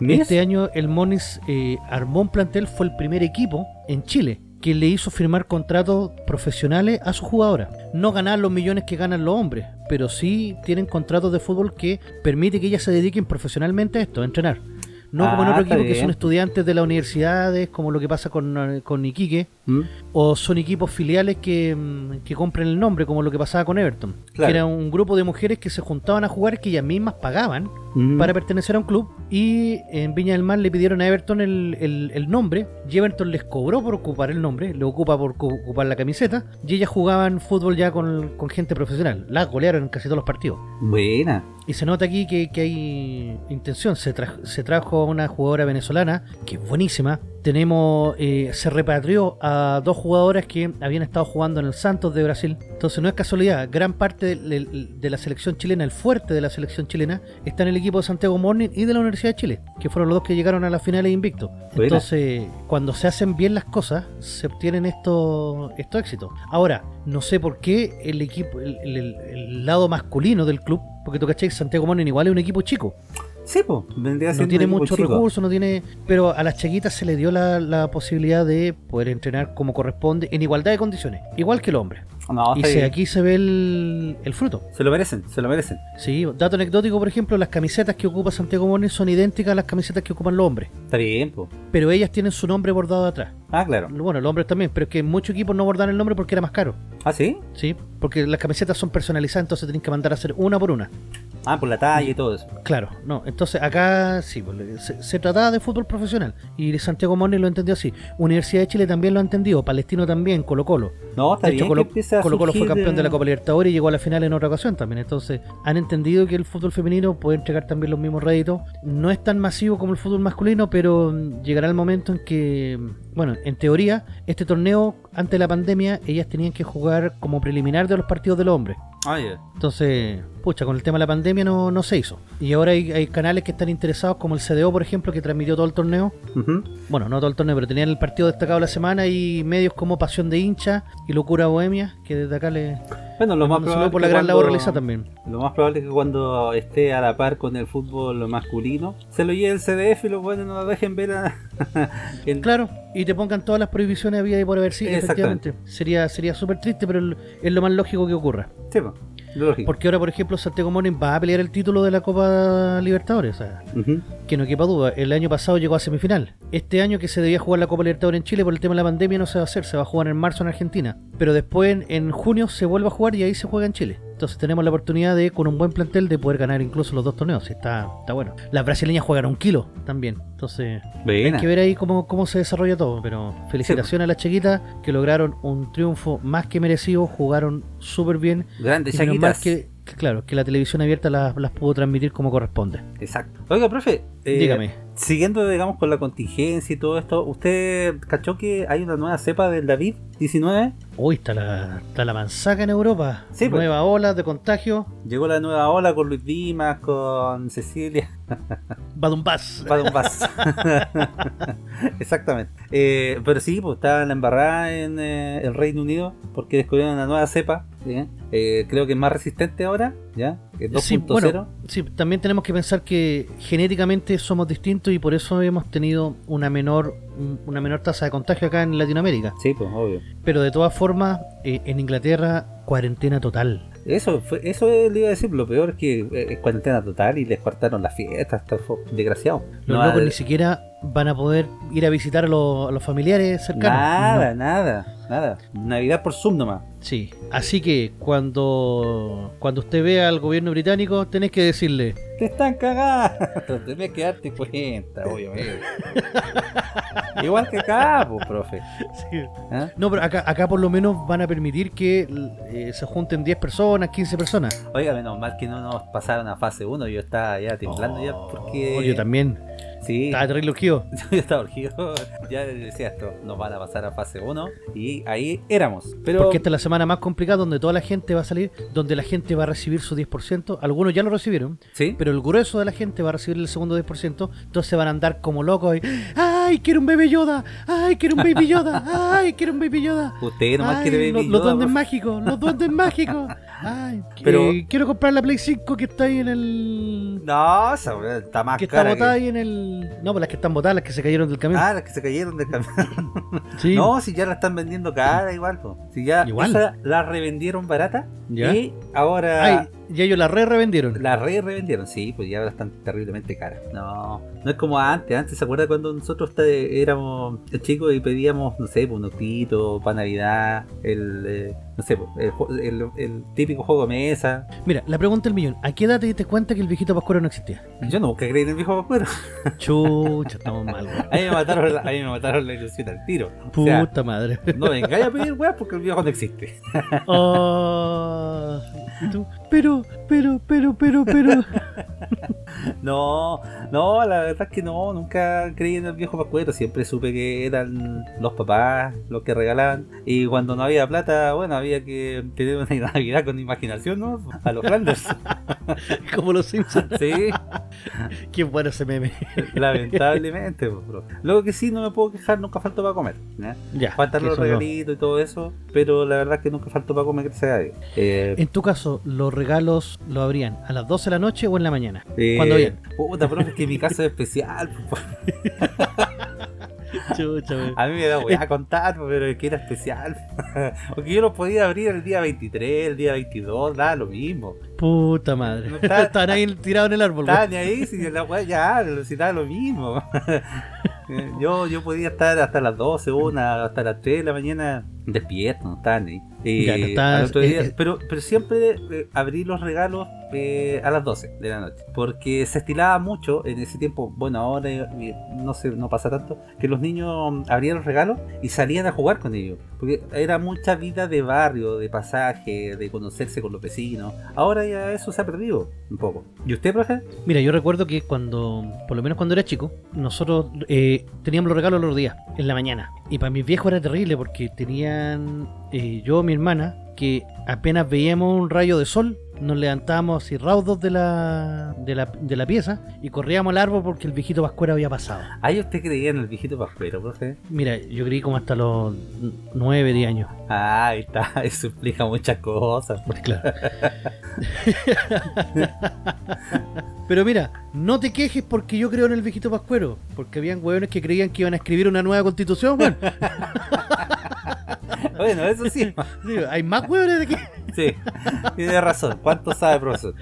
Este año el Monis eh, armó un plantel, fue el primer equipo en Chile que le hizo firmar contratos profesionales a sus jugadoras. No ganar los millones que ganan los hombres, pero sí tienen contratos de fútbol que permite que ellas se dediquen profesionalmente a esto, a entrenar. No como en Ah, otro está equipo que son estudiantes de las universidades, como lo que pasa con, eh, con Iquique, ¿Mm? o son equipos filiales que, mm, que compran el nombre, como lo que pasaba con Everton. Claro. Que era un grupo de mujeres que se juntaban a jugar, que ellas mismas pagaban Mm. para pertenecer a un club y en Viña del Mar le pidieron a Everton el, el- el nombre y Everton les cobró por ocupar el nombre, le ocupa por cu- ocupar la camiseta y ellas jugaban fútbol ya con, con gente profesional, las golearon en casi todos los partidos. Buena. Y se nota aquí que, que hay intención. Se, tra- se trajo a una jugadora venezolana, que es buenísima. Tenemos, eh, se repatrió a dos jugadoras que habían estado jugando en el Santos de Brasil. Entonces no es casualidad, gran parte de, de- de la selección chilena, el fuerte de la selección chilena, está en el equipo de Santiago Morning y de la Universidad de Chile, que fueron los dos que llegaron a las finales invicto. Buena. Entonces, cuando se hacen bien las cosas, se obtienen estos estos éxitos. Ahora, no sé por qué el equipo, el, el- el lado masculino del club, porque tú cachai, Santiago Morning igual es un equipo chico. Sí, pues, vendría No tiene muchos recursos, no tiene. Pero a las chiquitas se le dio la, la posibilidad de poder entrenar como corresponde, en igualdad de condiciones, igual que el hombre. No, y se, aquí se ve el, el fruto. Se lo merecen, se lo merecen. Sí, dato anecdótico, por ejemplo, las camisetas que ocupa Santiago Morning son idénticas a las camisetas que ocupan los hombres. Está bien, pues. Pero ellas tienen su nombre bordado atrás. Ah, claro. Bueno, los hombres también, pero es que muchos equipos no bordan el nombre porque era más caro. Ah, sí. Sí, porque las camisetas son personalizadas, entonces tienen que mandar a hacer una por una. Ah, por la talla y todo eso. Claro, no, entonces acá sí, pues, se, se trataba de fútbol profesional y Santiago Moni lo entendió así. Universidad de Chile también lo ha entendido, Palestino también, Colo Colo. No, está De hecho, bien Colo, que Colo Colo fue campeón de la eh, Copa Libertadores y llegó a la final en otra ocasión también. Entonces, han entendido que el fútbol femenino puede entregar también los mismos réditos. No es tan masivo como el fútbol masculino, pero llegará el momento en que, bueno, en teoría, este torneo, antes de la pandemia, ellas tenían que jugar como preliminar de los partidos de los hombres. Ah, ya. Entonces, pucha, con el tema de la pandemia no, no se hizo. Y ahora hay, hay canales que están interesados, como el CDO, por ejemplo, que transmitió todo el torneo. Ujú. Bueno, no todo el torneo, pero tenían el partido destacado de la semana y medios como Pasión de Hincha y Locura Bohemia, que desde acá le Bueno, lo más probable por es la que gran labor realizada también. Lo más probable es que cuando esté a la par con el fútbol masculino, se lo lleve el CDF y los buenos no lo dejen ver a... el- Claro, y te pongan todas las prohibiciones había y por haber sí, efectivamente. Sería sería súper triste, pero es lo más lógico que ocurra. Sí, po, lógico. Porque ahora, por ejemplo, Santiago Morning va a pelear el título de la Copa Libertadores. O sea, Ujú. que no quepa duda, el año pasado llegó a semifinal. Este año que se debía jugar la Copa Libertadores en Chile por el tema de la pandemia no se va a hacer, se va a jugar en marzo en Argentina. Pero después en, en junio se vuelve a jugar y ahí se juega en Chile. Entonces tenemos la oportunidad de, con un buen plantel, de poder ganar incluso los dos torneos. Está, está bueno. Las brasileñas juegan un kilo también. Entonces hay que ver ahí cómo, cómo se desarrolla todo. Pero felicitaciones a las chiquitas que lograron un triunfo más que merecido, jugaron súper bien. Grandes que, que, claro, que la televisión abierta las, las pudo transmitir como corresponde. Exacto. Oiga, profe. eh, Dígame. Siguiendo, digamos, con la contingencia y todo esto, ¿usted cachó que hay una nueva cepa del David 19? Uy, está la, está la manzaca en Europa. Sí, pues. Nueva ola de contagio. Llegó la nueva ola con Luis Dimas, con Cecilia. Badumbás. Badumbás. Exactamente. Eh, pero sí, pues está la embarrada en eh, el Reino Unido porque descubrieron una nueva cepa. Eh, creo que es más resistente ahora, ¿ya? Es 2.0. Sí, bueno, sí, también tenemos que pensar que genéticamente somos distintos y por eso hemos tenido una menor una menor tasa de contagio acá en Latinoamérica. Sí, pues obvio. Pero de todas formas, eh, en Inglaterra, cuarentena total. Eso, fue, eso le iba a decir, lo peor es que eh, es cuarentena total y les cortaron las fiestas, desgraciado. Los No, locos ni siquiera van a poder ir a visitar a, los- a los familiares cercanos. Nada, No. nada, nada. Navidad por Zoom nomás. Sí, así que cuando cuando usted vea al gobierno británico, tenés que decirle, Te están cagando. Tenés que darte cuenta, obviamente. Igual que acá, pues, profe. ¿Ah? No, pero acá, acá por lo menos van a permitir que eh, se junten 10 personas, 15 personas. Oiga, menos mal que no nos pasaron a fase 1. Yo estaba ya temblando ya porque. Oh, yo también. Sí, Estaba terrible urgido. estaba urgido. Ya decía esto, nos van a pasar a fase 1. Y ahí éramos. Pero. Porque esta es la semana más complicada donde toda la gente va a salir, donde la gente va a recibir su 10%. Algunos ya lo recibieron, Sí, pero el grueso de la gente va a recibir el segundo 10%. Entonces van a andar como locos y, ¡ay, quiero un bebé Yoda! ¡ay, quiero un baby Yoda! ¡ay, quiero un baby Yoda! usted nomás Ay, quiere los, mi los Yoda, duendes mágicos, los duendes mágicos. Ay, Pero- eh, quiero comprar la Play 5 que está ahí en el. No, esa está más que está cara. botada que- ahí en el. No, pues las que están botadas, las que se cayeron del camión. Ah, las que se cayeron del camión. sí. No, si ya la están vendiendo cara igual. po. Si ya Igual. esa la revendieron barata. Ya. Y ahora Ay, y ellos la re revendieron. la re revendieron. Sí, pues ya ahora están terriblemente caras. No, no es como antes. Antes, ¿se acuerda cuando nosotros éramos chicos y pedíamos, no sé, pues, un autito para Navidad? El, eh, no sé, pues, el, el- el típico juego de mesa. Mira, la pregunta del millón. ¿A qué edad te diste cuenta que el viejito Pascuero no existía? Yo nunca creí en el viejo Pascuero. Chucha, estamos mal, weón. A mí me mataron, la- a mí me mataron la ilusión al tiro. O sea, Puta madre. no vengáis a pedir weas porque el viejo no existe. Oh, ¿y tú? Pero, pero, pero, pero, pero. No, no, la verdad es que no, nunca creí en el viejo Pascuero, siempre supe que eran los papás los que regalaban y cuando no había plata, bueno, había que tener una Navidad con imaginación, ¿no? A los Flanders. Como los Simpsons. Sí, Qué bueno ese meme. lamentablemente. pues, bro. Luego que sí, no me puedo quejar, nunca faltó para comer. ¿ya? Ya. Faltan que los no. regalitos y todo eso, pero la verdad es que nunca faltó para comer, gracias a Dios. Eh, En tu caso, ¿los regalos lo abrían a las 12 de la noche o en la mañana? eh, ¿Cuándo bien? Puta, pero es que mi caso es especial. pues, Chucha. A mí me da weá contar, pero es que era especial. Porque yo lo podía abrir el día 23, el día 22, da lo mismo. Puta madre. No está- Estaban ahí tirados en el árbol, Estaba weón. ni ahí, si la weá ya, si estaba lo mismo. yo, yo podía estar hasta las 12, una, hasta las 3 de la mañana despierto, no estaba ni ahí. Y Ya, no al otro día- eh, eh. pero, pero siempre eh, abrí los regalos eh, a las 12 de la noche. Porque se estilaba mucho en ese tiempo. Bueno, ahora no sé, no pasa tanto. Que los niños abrían los regalos y salían a jugar con ellos. Porque era mucha vida de barrio, de pasaje, de conocerse con los vecinos. Ahora eso se ha perdido un poco. ¿Y usted, profe? Mira, yo recuerdo que cuando, por lo menos cuando era chico, nosotros eh, teníamos los regalos los días, en la mañana. Y para mis viejos era terrible porque tenían, eh, yo, mi hermana, que apenas veíamos un rayo de sol, nos levantábamos así raudos de la, de la, de la pieza y corríamos al árbol porque el viejito Pascuero había pasado. ¿Ay, usted creía en el viejito pascuero, profe? Mira, yo creí como hasta los 9, 10 años. Ah, ahí está, eso explica muchas cosas. Pues claro. Pero mira, no te quejes porque yo creo en el viejito Pascuero. Porque habían hueones que creían que iban a escribir una nueva constitución, weón. Bueno, eso sí. Hay más hueones de que. Sí, tiene razón. ¿Cuánto sabe, profesor?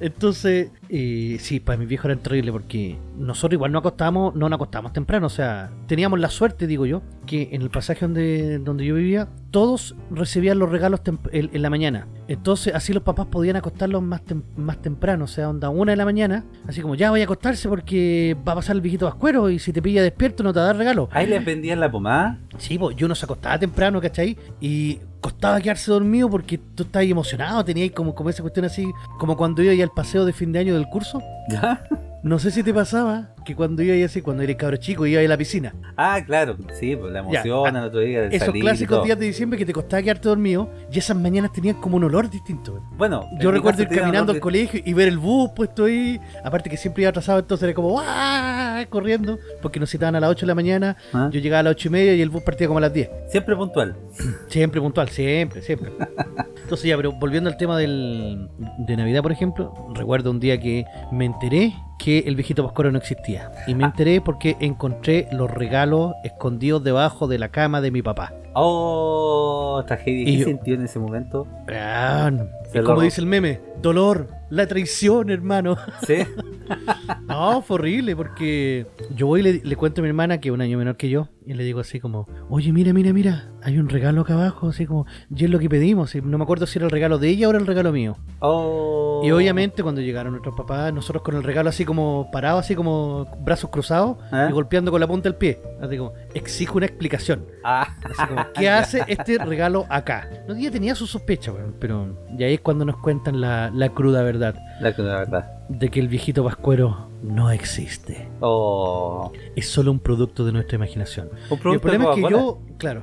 Entonces, eh, sí, para mis viejos era terrible porque nosotros igual no acostábamos, no nos acostábamos temprano, o sea, teníamos la suerte, digo yo, que en el pasaje donde, donde yo vivía, todos recibían los regalos en, en la mañana. Entonces, así los papás podían acostarlos más, tem- más temprano, o sea, onda una de la mañana, así como ya voy a acostarse porque va a pasar el viejito vascuero y si te pilla despierto no te va a dar regalo. Ahí les vendían la pomada. Sí, pues yo no se acostaba temprano, ¿cachai? Y costaba quedarse dormido porque tú estabas emocionado, tenías como, como esa cuestión así, como cuando iba ahí al paseo de fin de año del curso. ¿Ya? No sé si te pasaba que cuando iba así, cuando eres cabro chico, iba a la piscina. Ah, claro, sí, pues la emoción ah, al otro día Esos salir clásicos días de diciembre que te costaba quedarte dormido y esas mañanas tenían como un olor distinto. Bueno, Yo recuerdo ir caminando al colegio y ver el bus puesto ahí. Aparte que siempre iba atrasado, entonces era como ¡ah! corriendo porque nos citaban a las 8 de la mañana. ¿Ah? Yo llegaba a las 8 y media y el bus partía como a las 10. de- Siempre puntual. Siempre puntual, siempre, siempre. Entonces ya, pero volviendo al tema del, de Navidad, por ejemplo, recuerdo un día que me enteré que el viejito Pascuero no existía. Y me enteré porque encontré los regalos escondidos debajo de la cama de mi papá. Oh, tragedia. Y ¿Qué yo- sintió en ese momento? Ah, como dice el meme, dolor, la traición, hermano. Sí. No, fue horrible porque yo voy y le, le cuento a mi hermana que es un año menor que yo y le digo así como, oye, mira, mira, mira, hay un regalo acá abajo, así como, y es lo que pedimos, y no me acuerdo si era el regalo de ella o era el regalo mío. Oh. Y obviamente cuando llegaron nuestros papás, nosotros con el regalo así como parado, así como brazos cruzados ¿Eh? y golpeando con la punta del pie. Así como, exijo una explicación. Ah, Así como, ¿qué hace este regalo acá? No, ya tenía su sospecha, weón, pero y ahí es cuando nos cuentan la, la cruda verdad la, la verdad. de que el viejito pascuero no existe. Oh. Es solo un producto de nuestra imaginación. Un Y el problema es que yo, claro,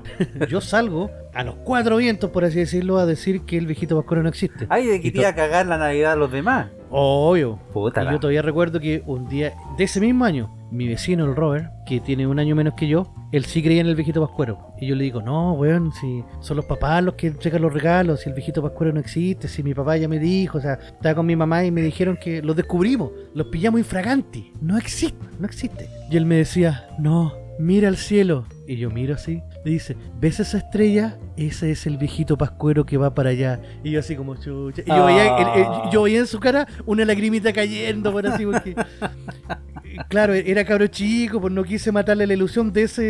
yo salgo a los cuatro vientos, por así decirlo, a decir que el viejito pascuero no existe. Ay, de que a cagar la Navidad a los demás. Obvio. Puta Y yo todavía recuerdo que un día de ese mismo año, mi vecino, el Robert, que tiene un año menos que yo, él sí creía en el viejito pascuero. Y yo le digo, no, weón, si son los papás los que entregan los regalos, si el viejito pascuero no existe, si mi papá ya me dijo, o sea, estaba con mi mamá y me dijeron que los descubrimos, los pillamos infraganti, no existe, no existe. Y él me decía, no, mira al cielo. Y yo miro así, le dice, ¿ves esa estrella? Ese es el viejito pascuero que va para allá. Y yo así como chucha. Y yo, veía, el- el- yo veía en su cara una lagrimita cayendo, por así, porque... Claro, era cabro chico, pues no quise matarle la ilusión de ese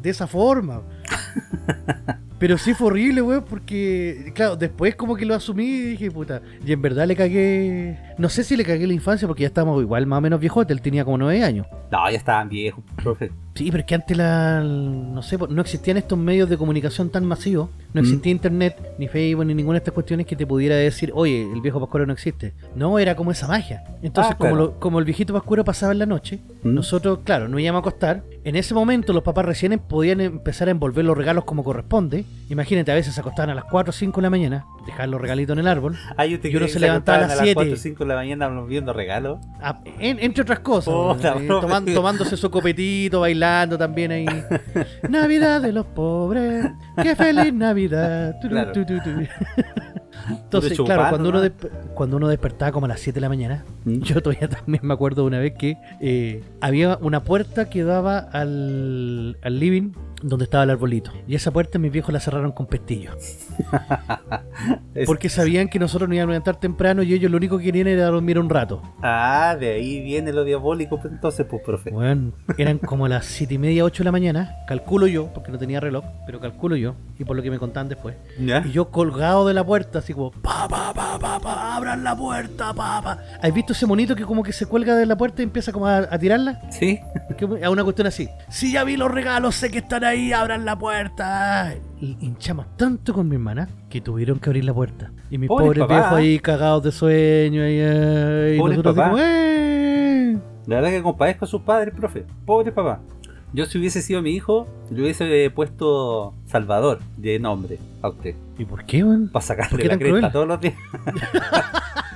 de esa forma. Pero sí fue horrible, weón, porque, claro, después como que lo asumí y dije, puta, y en verdad le cagué, no sé si le cagué la infancia porque ya estábamos igual más o menos viejote, él tenía como nueve años. No, ya estaban viejos, profe. Sí, pero es que antes la, no sé, no existían estos medios de comunicación tan masivos, no Mm. existía internet, ni Facebook, ni ninguna de estas cuestiones que te pudiera decir, oye, el viejo Pascuero no existe. No, era como esa magia. Entonces, Ah, como, lo- como el viejito Pascuero pasaba en la noche, Mm. nosotros, claro, nos íbamos a acostar. En ese momento los papás recién em- podían empezar a envolver los regalos como corresponde. Imagínate, a veces se acostaban a las 4 o 5 de la mañana, dejaban los regalitos en el árbol, Ay, ¿usted Y uno se levantaba a las a las 7. 4 o 5 de la mañana viendo regalos? a- en- entre otras cosas, Puta, eh, toman- tomándose su copetito, bailando también ahí. Navidad de los pobres, qué feliz Navidad. Claro. Entonces, claro, cuando uno, cuando uno despertaba como a las 7 de la mañana, ¿Mm? yo todavía también me acuerdo de una vez que eh, había una puerta que daba al, al living donde estaba el arbolito. Y esa puerta mis viejos la cerraron con pestillo. Es- Porque sabían que nosotros nos íbamos a levantar temprano y ellos lo único que querían era dormir un rato. Ah, de ahí viene lo diabólico, pues, entonces, pues, profe. Bueno, eran como las 7 y media, 8 de la mañana, calculo yo, porque no tenía reloj, pero calculo yo, y por lo que me contaban después. ¿Ya? Y yo colgado de la puerta, así como, pa, pa, pa, pa, pa, abran la puerta, pa, pa. ¿Has visto ese monito que como que se cuelga de la puerta y empieza como a, a tirarla? Sí. A una cuestión así. Si ya vi los regalos, sé que están ahí, abran la puerta. Y hinchamos tanto con mi hermana que tuvieron que abrir la puerta. Y mis Pobre pobres viejos ahí cagados de sueño. Y, eh, y nosotros así "Eh". La verdad que compadezco a sus padres, profe. Pobre papá. Yo si hubiese sido mi hijo, le hubiese puesto Salvador de nombre a usted. ¿Y por qué, weón? Para ¿Por sacarle la cresta cruel? todos los días.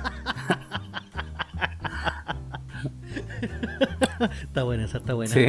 Está buena esa, está buena. Sí.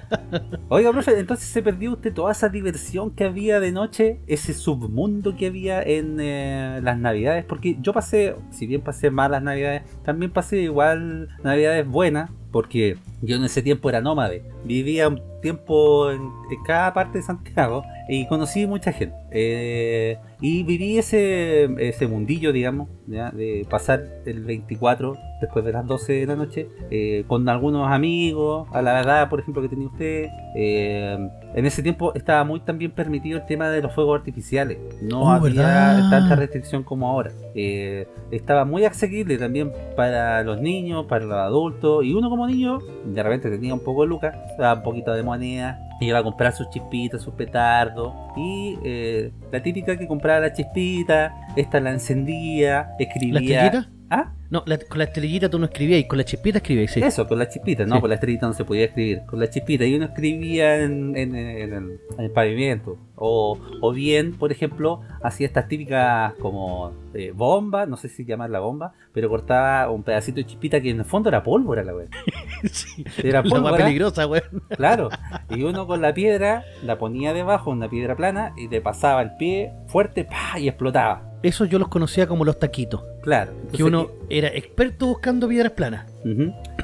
Oiga, profe, entonces se perdió usted toda esa diversión que había de noche, ese submundo que había en eh, las navidades, porque yo pasé, si bien pasé malas navidades, también pasé igual navidades buenas, porque yo en ese tiempo era nómade, vivía un tiempo en, cada parte de Santiago y conocí mucha gente. Eh, y viví ese, ese mundillo, digamos, ¿ya? de pasar el 24 después de las 12 de la noche eh, con algunos amigos, a la edad, por ejemplo, que tenía usted. Eh, en ese tiempo estaba muy también permitido el tema de los fuegos artificiales. No Oh, había ¿verdad? tanta restricción como ahora. Eh, estaba muy asequible también para los niños, para los adultos. Y uno como niño, de repente tenía un poco de lucas, daba un poquito de moneda. Iba a comprar sus chispitas, sus petardos. Y eh, la típica que compraba la chispita, esta la encendía, ¿La escribía. estrellita? ¿Ah? No, la- con la estrellita tú no escribías, con la chispita escribías, sí. Eso, con la chispita, no, Sí. con la estrellita no se podía escribir, con la chispita, y uno escribía en, en- en el, en el pavimento, o, o bien, por ejemplo, hacía estas típicas como eh, bomba, no sé si llamarla bomba, pero cortaba un pedacito de chispita que en el fondo era pólvora la wea, Sí. era La más pólvora, peligrosa, weón. claro, y uno con la piedra la ponía debajo, una piedra plana, y le pasaba el pie fuerte, ¡pah! y explotaba, Eso yo los conocía como los taquitos. claro. Que uno era experto buscando piedras planas.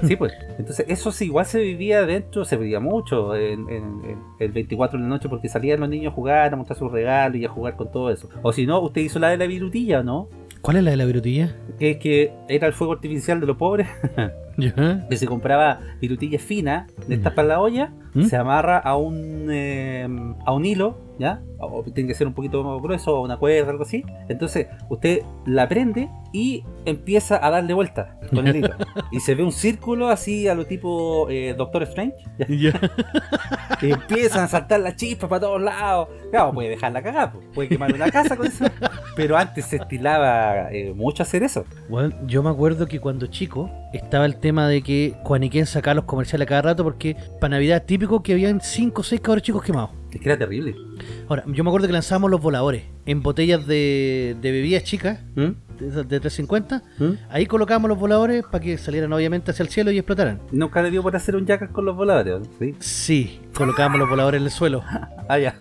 Sí, pues. Entonces, eso sí, igual se vivía dentro, se vivía mucho en, en- en el 24 de la noche porque salían los niños a jugar, a mostrar sus regalos y a jugar con todo eso. O si no, usted hizo la de la virutilla, ¿o ¿no? ¿Cuál es la de la virutilla? Que, que era el fuego artificial de los pobres, Que se compraba virutilla fina de estas para la olla, ¿Mm? se amarra a un, eh, a un hilo, ¿ya? O tiene que ser un poquito más grueso, o una cuerda, algo así. Entonces, usted la prende y empieza a darle vuelta con el hilo. y se ve un círculo así a lo tipo eh, Doctor Strange. Y empiezan a saltar las chispas para todos lados. Claro, puede dejarla cagada, pues, puede quemar una casa con eso. Pero antes se estilaba eh, mucho hacer eso. Bueno, yo me acuerdo que cuando chico estaba el tema de que Juaniquén sacaba los comerciales a cada rato porque para Navidad típico que habían 5 o 6 cabros chicos quemados. Es que era terrible. Ahora, yo me acuerdo que lanzábamos los voladores en botellas de, de bebidas chicas, ¿Mm? de, de 350. ¿Mm? Ahí colocábamos los voladores para que salieran obviamente hacia el cielo y explotaran. Nunca le dio por hacer un jackass con los voladores, ¿sí? Sí, colocábamos los voladores en el suelo. Ah, ya.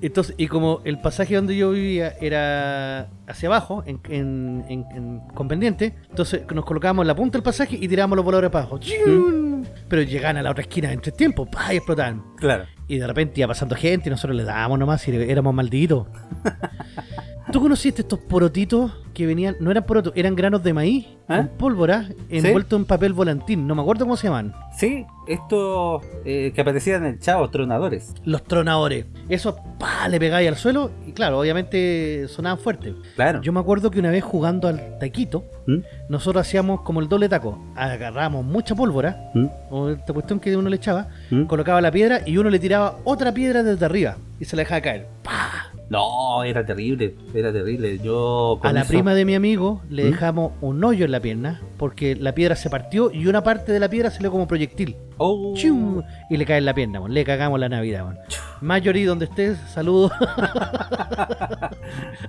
Entonces, y como el pasaje donde yo vivía era hacia abajo, en, en, en- en- con pendiente, entonces nos colocábamos en la punta del pasaje y tirábamos los voladores para abajo. ¡Chun! Pero llegaban a la otra esquina en tres tiempos, ¡pah! y explotaban. Claro. Y de repente iba pasando gente y nosotros le dábamos nomás y éramos malditos. ¿Tú conociste estos porotitos que venían, no eran porotos, eran granos de maíz ¿Ah? pólvora envueltos en papel volantín? No me acuerdo cómo se llaman. Sí, estos eh, que aparecían en el chavo, tronadores. Los tronadores. Esos, pa, le pegáis al suelo y claro, obviamente sonaban fuerte. Claro. Yo me acuerdo que una vez jugando al taquito, ¿Mm? nosotros hacíamos como el doble taco. Agarramos mucha pólvora, ¿Mm? o esta cuestión que uno le echaba, ¿Mm? colocaba la piedra y uno le tiraba otra piedra desde arriba y se la dejaba caer. ¡Pah! No, era terrible, era terrible. Yo A la eso- prima de mi amigo le ¿Mm? dejamos un hoyo en la pierna porque la piedra se partió y una parte de la piedra salió como proyectil. Oh. ¡Chum! Y le cae en la pierna, mon. le cagamos la Navidad. mon. Marjorie, donde estés, saludos.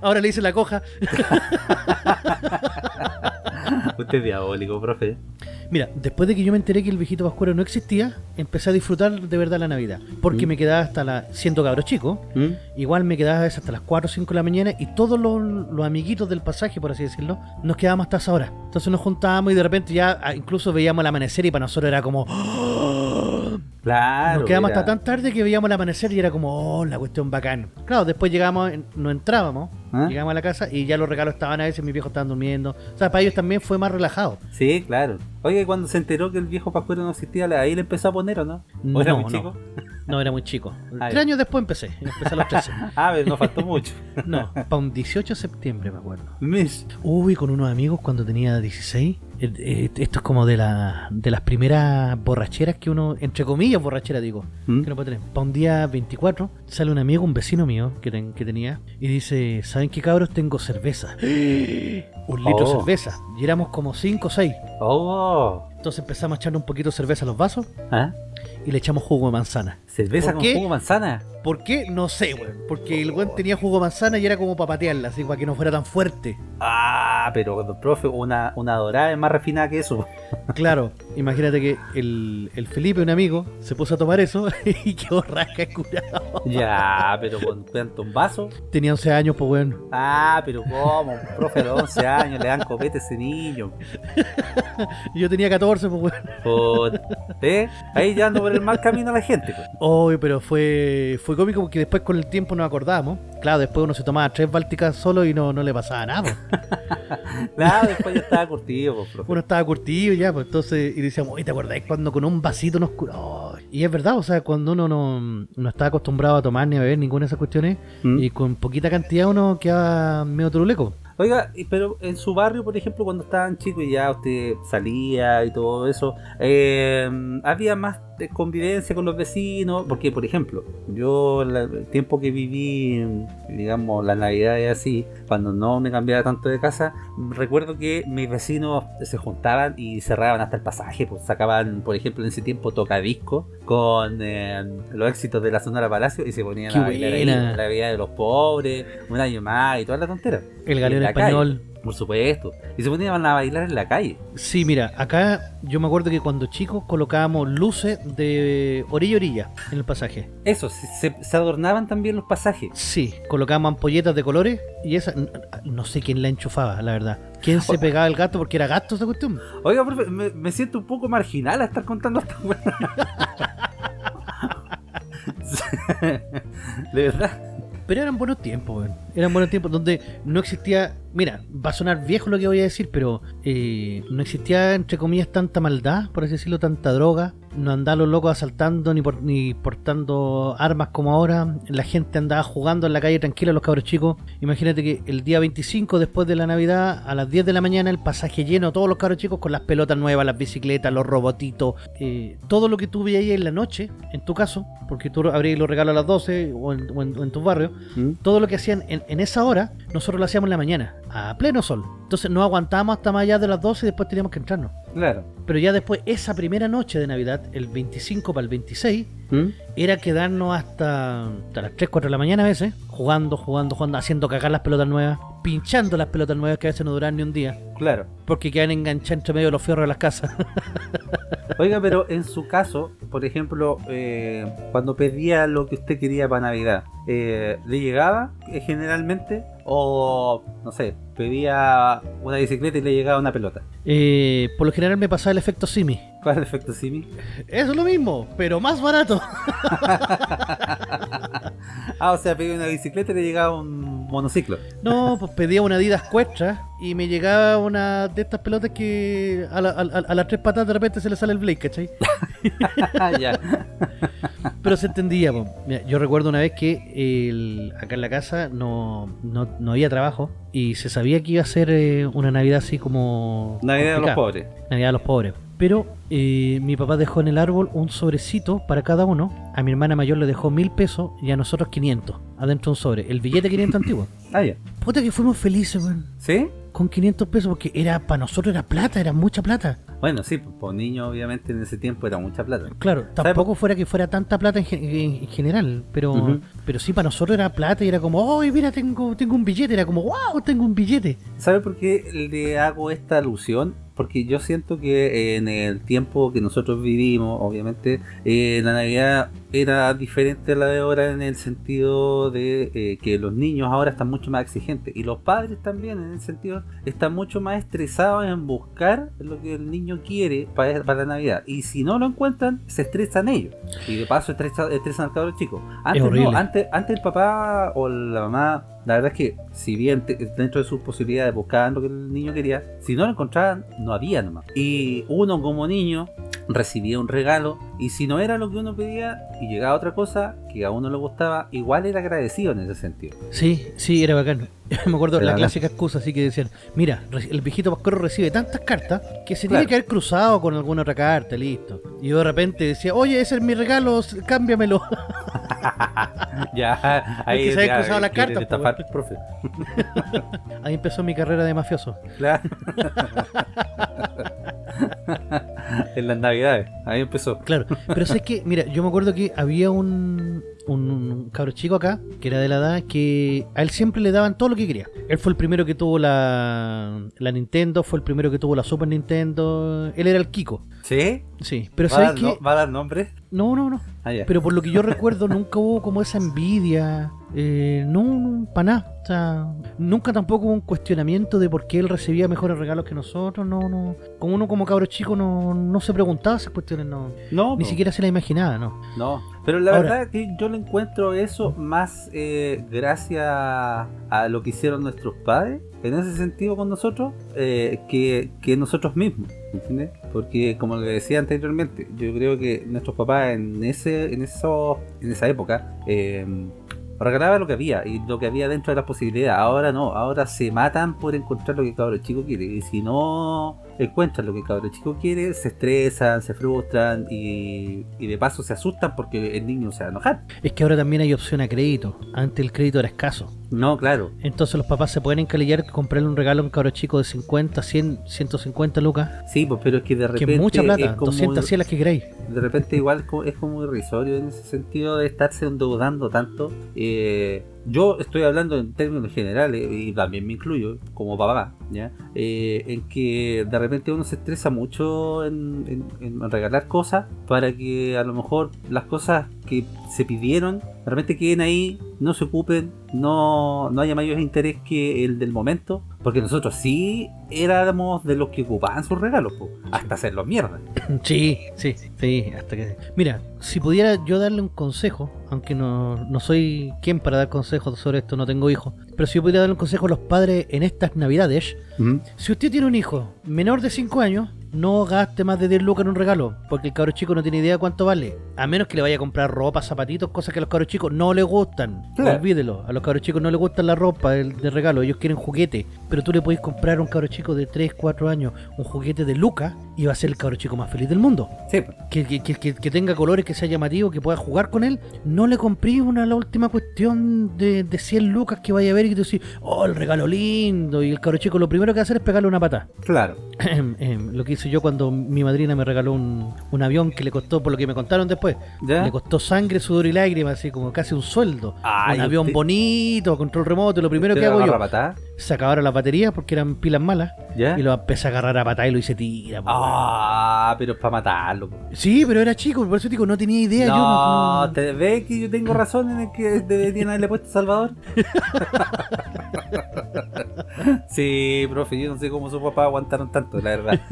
Ahora le hice la coja. Usted es diabólico, profe. Mira, después de que yo me enteré que el viejito Pascuero no existía, empecé a disfrutar de verdad la Navidad. Porque ¿Mm? me quedaba hasta la. siendo cabro chico, ¿Mm? igual me quedaba hasta las 4 o 5 de la mañana y todos los, los amiguitos del pasaje, por así decirlo, nos quedábamos hasta esa hora. Entonces nos juntábamos y de repente ya ah, incluso veíamos el amanecer y para nosotros era como. ¡oh! Claro. Nos quedamos era- hasta tan tarde que veíamos el amanecer y era como, oh, la cuestión bacán. Claro, después llegamos, no entrábamos, ¿Ah? llegamos a la casa y ya los regalos estaban a veces, mis viejos estaban durmiendo. O sea, para ellos también fue más relajado. Sí, claro. Oye, cuando se enteró que el viejo Pascuero no existía, ahí le empezó a poner, ¿o no? ¿O era No, muy no. chico? No, era muy chico. Ah, Tres años después empecé, empecé a los 13. Ah, pero no faltó mucho. No, para un 18 de septiembre me acuerdo. Mish. Uy, con unos amigos cuando tenía 16. Eh, eh, Esto es como de, la, de las primeras borracheras que uno, entre comillas borracheras digo, ¿Mm? que no puede tener. Para un día 24 sale un amigo, un vecino mío que, ten- que tenía, y dice, ¿saben qué cabros? Tengo cerveza. un litro de Oh. cerveza. Y éramos como 5 o 6. Oh. Entonces empezamos a echarle un poquito de cerveza a los vasos ¿Ah? y le echamos jugo de manzana. ¿Cerveza ¿Por con qué? jugo de manzana? ¿Por qué? No sé, weón. Porque el weón tenía jugo de manzana y era como para patearla, así para que no fuera tan fuerte. Ah, pero profe, una, una dorada es más refinada que eso. Claro, imagínate que el, el Felipe, un amigo, se puso a tomar eso y quedó rasca curado. ya, pero con cuánto, un vaso. Tenía 11 años, pues weón. Ah, pero ¿cómo? Profe, a los 11 años le dan copete a ese niño. Yo tenía 14, pues weón. Por- ¿Eh? Ahí ya ando por el mal camino a la gente. pues. Uy, pero fue, fue cómico porque después con el tiempo nos acordábamos. Claro, después uno se tomaba tres bálticas solo y no, no le pasaba nada. Claro, después ya estaba curtido, pues, profe. Uno estaba curtido ya, pues entonces, y decíamos, oye, ¿te acordás cuando con un vasito nos curó? Y es verdad, o sea, cuando uno no, no está acostumbrado a tomar ni a beber ninguna de esas cuestiones, ¿Mm? y con poquita cantidad uno queda medio turuleco. Oiga, pero en su barrio, por ejemplo, cuando estaban chicos y ya usted salía y todo eso, eh, había más de convivencia con los vecinos, porque, por ejemplo, yo la- el tiempo que viví, digamos, la Navidad y así, cuando no me cambiaba tanto de casa, recuerdo que mis vecinos se juntaban y cerraban hasta el pasaje, pues sacaban, por ejemplo, en ese tiempo tocadisco con eh, los éxitos de la Sonora Palacio y se ponían a bailar ahí, la vida de los pobres, un año más y toda la tontera. El galeón español. calle, por supuesto. Y se ponían a bailar en la calle. Sí, mira, acá yo me acuerdo que cuando chicos colocábamos luces de orilla a orilla en el pasaje. Eso, se, adornaban también los pasajes. Sí, colocábamos ampolletas de colores y esa, no sé quién la enchufaba, la verdad. ¿Quién se pegaba el gato porque era gato esa cuestión? Oiga, profe, me, me siento un poco marginal a estar contando esta. De verdad. Pero eran buenos tiempos. Eran buenos tiempos donde no existía. Mira, va a sonar viejo lo que voy a decir, pero eh, no existía, entre comillas, tanta maldad, por así decirlo, tanta droga. No andaban los locos asaltando ni, por- ni portando armas como ahora. La gente andaba jugando en la calle tranquila, los cabros chicos. Imagínate que el día 25, después de la Navidad, a las 10 de la mañana, el pasaje lleno, todos los cabros chicos con las pelotas nuevas, las bicicletas, los robotitos, eh, todo lo que tú veías ahí en la noche, en tu caso, porque tú abrías los regalos a las 12 o en, o en- o en tu barrio todo lo que hacían en, en esa hora, nosotros lo hacíamos en la mañana, a pleno sol. Entonces no aguantábamos hasta más allá de las 12 y después teníamos que entrarnos. Claro. Pero ya después, esa primera noche de Navidad, el 25 para el 26, ¿Mm? era quedarnos hasta, hasta las 3, 4 de la mañana a veces, jugando, jugando, jugando, haciendo cagar las pelotas nuevas, pinchando las pelotas nuevas que a veces no duran ni un día, Claro. porque quedan enganchadas entre medio de los fierros de las casas. Oiga, pero en su caso, por ejemplo, eh, cuando pedía lo que usted quería para Navidad, eh, ¿le llegaba eh, generalmente? O, no sé, pedía una bicicleta y le llegaba una pelota. Eh, por lo general me pasaba el efecto Simi. ¿Cuál es el efecto Simi? Eso es lo mismo, pero más barato. Ah, o sea, pedía una bicicleta y le llegaba un monociclo. No, pues pedía una Adidas Cuestra y me llegaba una de estas pelotas que a, la- a- a- a las tres patas de repente se le sale el Blake, ¿cachai? ya. Pero se entendía, po. Mira, yo recuerdo una vez que el- acá en la casa no, no, no había trabajo y se sabía que iba a ser eh, una Navidad así como... Navidad de los pobres. Navidad de los pobres. Pero eh, mi papá dejó en el árbol un sobrecito para cada uno. A mi hermana mayor le dejó mil pesos y a nosotros 500. Adentro un sobre. El billete 500 antiguo. Ah, ya. Puta que fuimos felices, weón. ¿Sí? Con 500 pesos porque era para nosotros era plata, era mucha plata. Bueno, sí, pues por niños obviamente en ese tiempo era mucha plata. Claro, tampoco fuera que fuera tanta plata en, gen- en- en general, pero pero sí para nosotros era plata y era como, ¡ay, mira, tengo, tengo un billete! Era como, ¡wow, tengo un billete! ¿Sabe por qué le hago esta alusión? Porque yo siento que en el tiempo que nosotros vivimos, obviamente, eh, la Navidad era diferente a la de ahora en el sentido de eh, que los niños ahora están mucho más exigentes y los padres también en el sentido están mucho más estresados en buscar lo que el niño quiere para, para la Navidad. Y si no lo encuentran, se estresan ellos. Y de paso estresa- estresan al cabrón chico. Antes, no, antes, antes el papá o la mamá, la verdad es que si bien dentro de sus posibilidades buscaban lo que el niño quería, si no lo encontraban, no había nomás. Y uno como niño recibía un regalo y si no era lo que uno pedía y llegaba otra cosa que a uno le gustaba, igual era agradecido en ese sentido. Sí, sí, era bacán. Me acuerdo Era la bacán. clásica excusa, así que decían, mira, el viejito Pascuero recibe tantas cartas que se Claro. tiene que haber cruzado con alguna otra carta, listo. Y yo de repente decía, oye, ese es mi regalo, cámbiamelo. ya, ahí que se había ya, cruzado las quieren cartas, estafar, profe. Ahí empezó mi carrera de mafioso. Claro. en las navidades, ahí empezó. Claro, pero sé que, mira, yo me acuerdo que había un, un, un cabro chico acá, que era de la edad, que a él siempre le daban todo lo que quería. Él fue el primero que tuvo la, la Nintendo, fue el primero que tuvo la Super Nintendo. Él era el Kiko. ¿Sí? Sí, pero ¿Va, a dar, ¿sabes no-? ¿Va a dar nombre? No, no, no. Ah. Pero por lo que yo recuerdo, nunca hubo como esa envidia. Eh, no, no para nada. O sea, nunca tampoco hubo un cuestionamiento de por qué él recibía mejores regalos que nosotros. No, no. Como uno como cabro chico no, no se preguntaba esas cuestiones, no. no, Ni po. siquiera se la imaginaba, ¿no? No, pero la Ahora- verdad que yo le encuentro eso más eh, gracias a lo que hicieron nuestros padres, en ese sentido con nosotros, eh, que, que nosotros mismos, ¿entiendes? Porque como le decía anteriormente, yo creo que nuestros papás en ese, en eso, en esa época, eh, regalaban lo que había y lo que había dentro de las posibilidades. Ahora no, ahora se matan por encontrar lo que el chico quiere. Y si no encuentran lo que el cabro chico quiere, se estresan, se frustran y, y de paso se asustan porque el niño se va a enojar. Es que ahora también hay opción a crédito. Antes el crédito era escaso. No, claro. Entonces los papás se pueden encalillar comprarle un regalo a un cabro chico de 50, 100, 150 lucas. Sí, pues, pero es que de Que repente. es mucha es plata. como- 200 100 las que queráis. de repente igual es como irrisorio en ese sentido de estarse endeudando tanto. Eh, yo estoy hablando en términos generales y también me incluyo como papá, ¿ya? Eh, en que de repente uno se estresa mucho en, en- en regalar cosas para que a lo mejor las cosas que se pidieron de repente queden ahí, no se ocupen, no, no haya mayor interés que el del momento, porque nosotros sí éramos de los que ocupaban sus regalos, po, hasta hacerlos mierda. Sí, sí, sí, hasta que... Mira, si pudiera yo darle un consejo, aunque no, no soy quien para dar consejos sobre esto, no tengo hijos, pero si yo pudiera darle un consejo a los padres en estas navidades, si usted tiene un hijo menor de 5 años, no gaste más de 10 lucas en un regalo, porque el cabro chico no tiene idea cuánto vale, a menos que le vaya a comprar ropa, zapatitos, cosas que a los cabros chicos no les gustan, Claro. olvídelo, a los cabros chicos no les gusta la ropa de regalo, ellos quieren juguete, pero tú le puedes comprar a un cabro chico de 3, 4 años un juguete de lucas y va a ser el cabro chico más feliz del mundo Sí, que, que, que- que- tenga colores, que sea llamativo, que pueda jugar con él, no le compré una la última cuestión de, de 100 lucas que vaya a ver y tú decís, oh, el regalo lindo, y el cabro chico lo primero que va a hacer es pegarle una pata. claro. lo que hice yo cuando mi madrina me regaló un, un avión que le costó, por lo que me contaron después, ¿Ya? le costó sangre, sudor y lágrimas, así como casi un sueldo. Ay, un avión usted- bonito, control remoto, lo primero ¿Usted que hago yo, patada? Se acabaron las baterías porque eran pilas malas, ¿Ya? y lo empecé a agarrar a patada y lo hice tira. Ah, pero es para matarlo. po. Sí, pero era chico, por eso digo, no tenía idea. yo No, no- ¿te ves que yo tengo razón en el que deberían haberle puesto Salvador? sí, profe, yo no sé cómo sus papás aguantaron tanto, la verdad.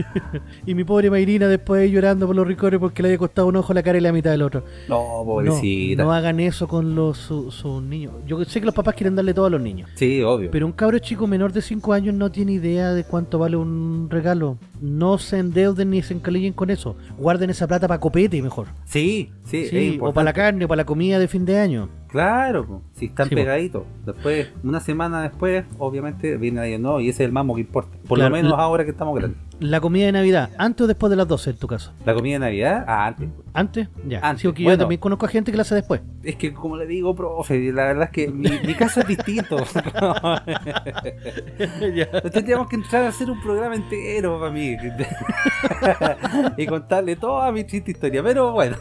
Y mi pobre Mayrina después llorando por los ricores porque le había costado un ojo la cara y la mitad del otro. No, pobrecita. No, no hagan eso con los su- sus niños. Yo sé que los papás quieren darle todo a los niños. Sí, obvio. Pero un cabro chico menor de 5 años no tiene idea de cuánto vale un regalo. No se endeuden ni se encalillen con eso. Guarden esa plata para copete mejor. Sí, sí, Sí, o para la carne o para la comida de fin de año. Claro, po, si están Sí, pegaditos. Después, una semana después, obviamente, viene ahí, no, y ese es el mamo que importa. Por Claro, lo menos la- ahora que estamos grandes. La comida de Navidad, antes o después de las 12 en tu caso. La comida de Navidad, ah, antes. ¿Antes? Ya. Antes, Sí, porque yo bueno. también conozco a gente que la hace después. Es que, como le digo, profe, la verdad es que mi, mi caso es distinto. Tendríamos que entrar a hacer un programa entero para mí. y contarle toda mi triste historia. Pero bueno,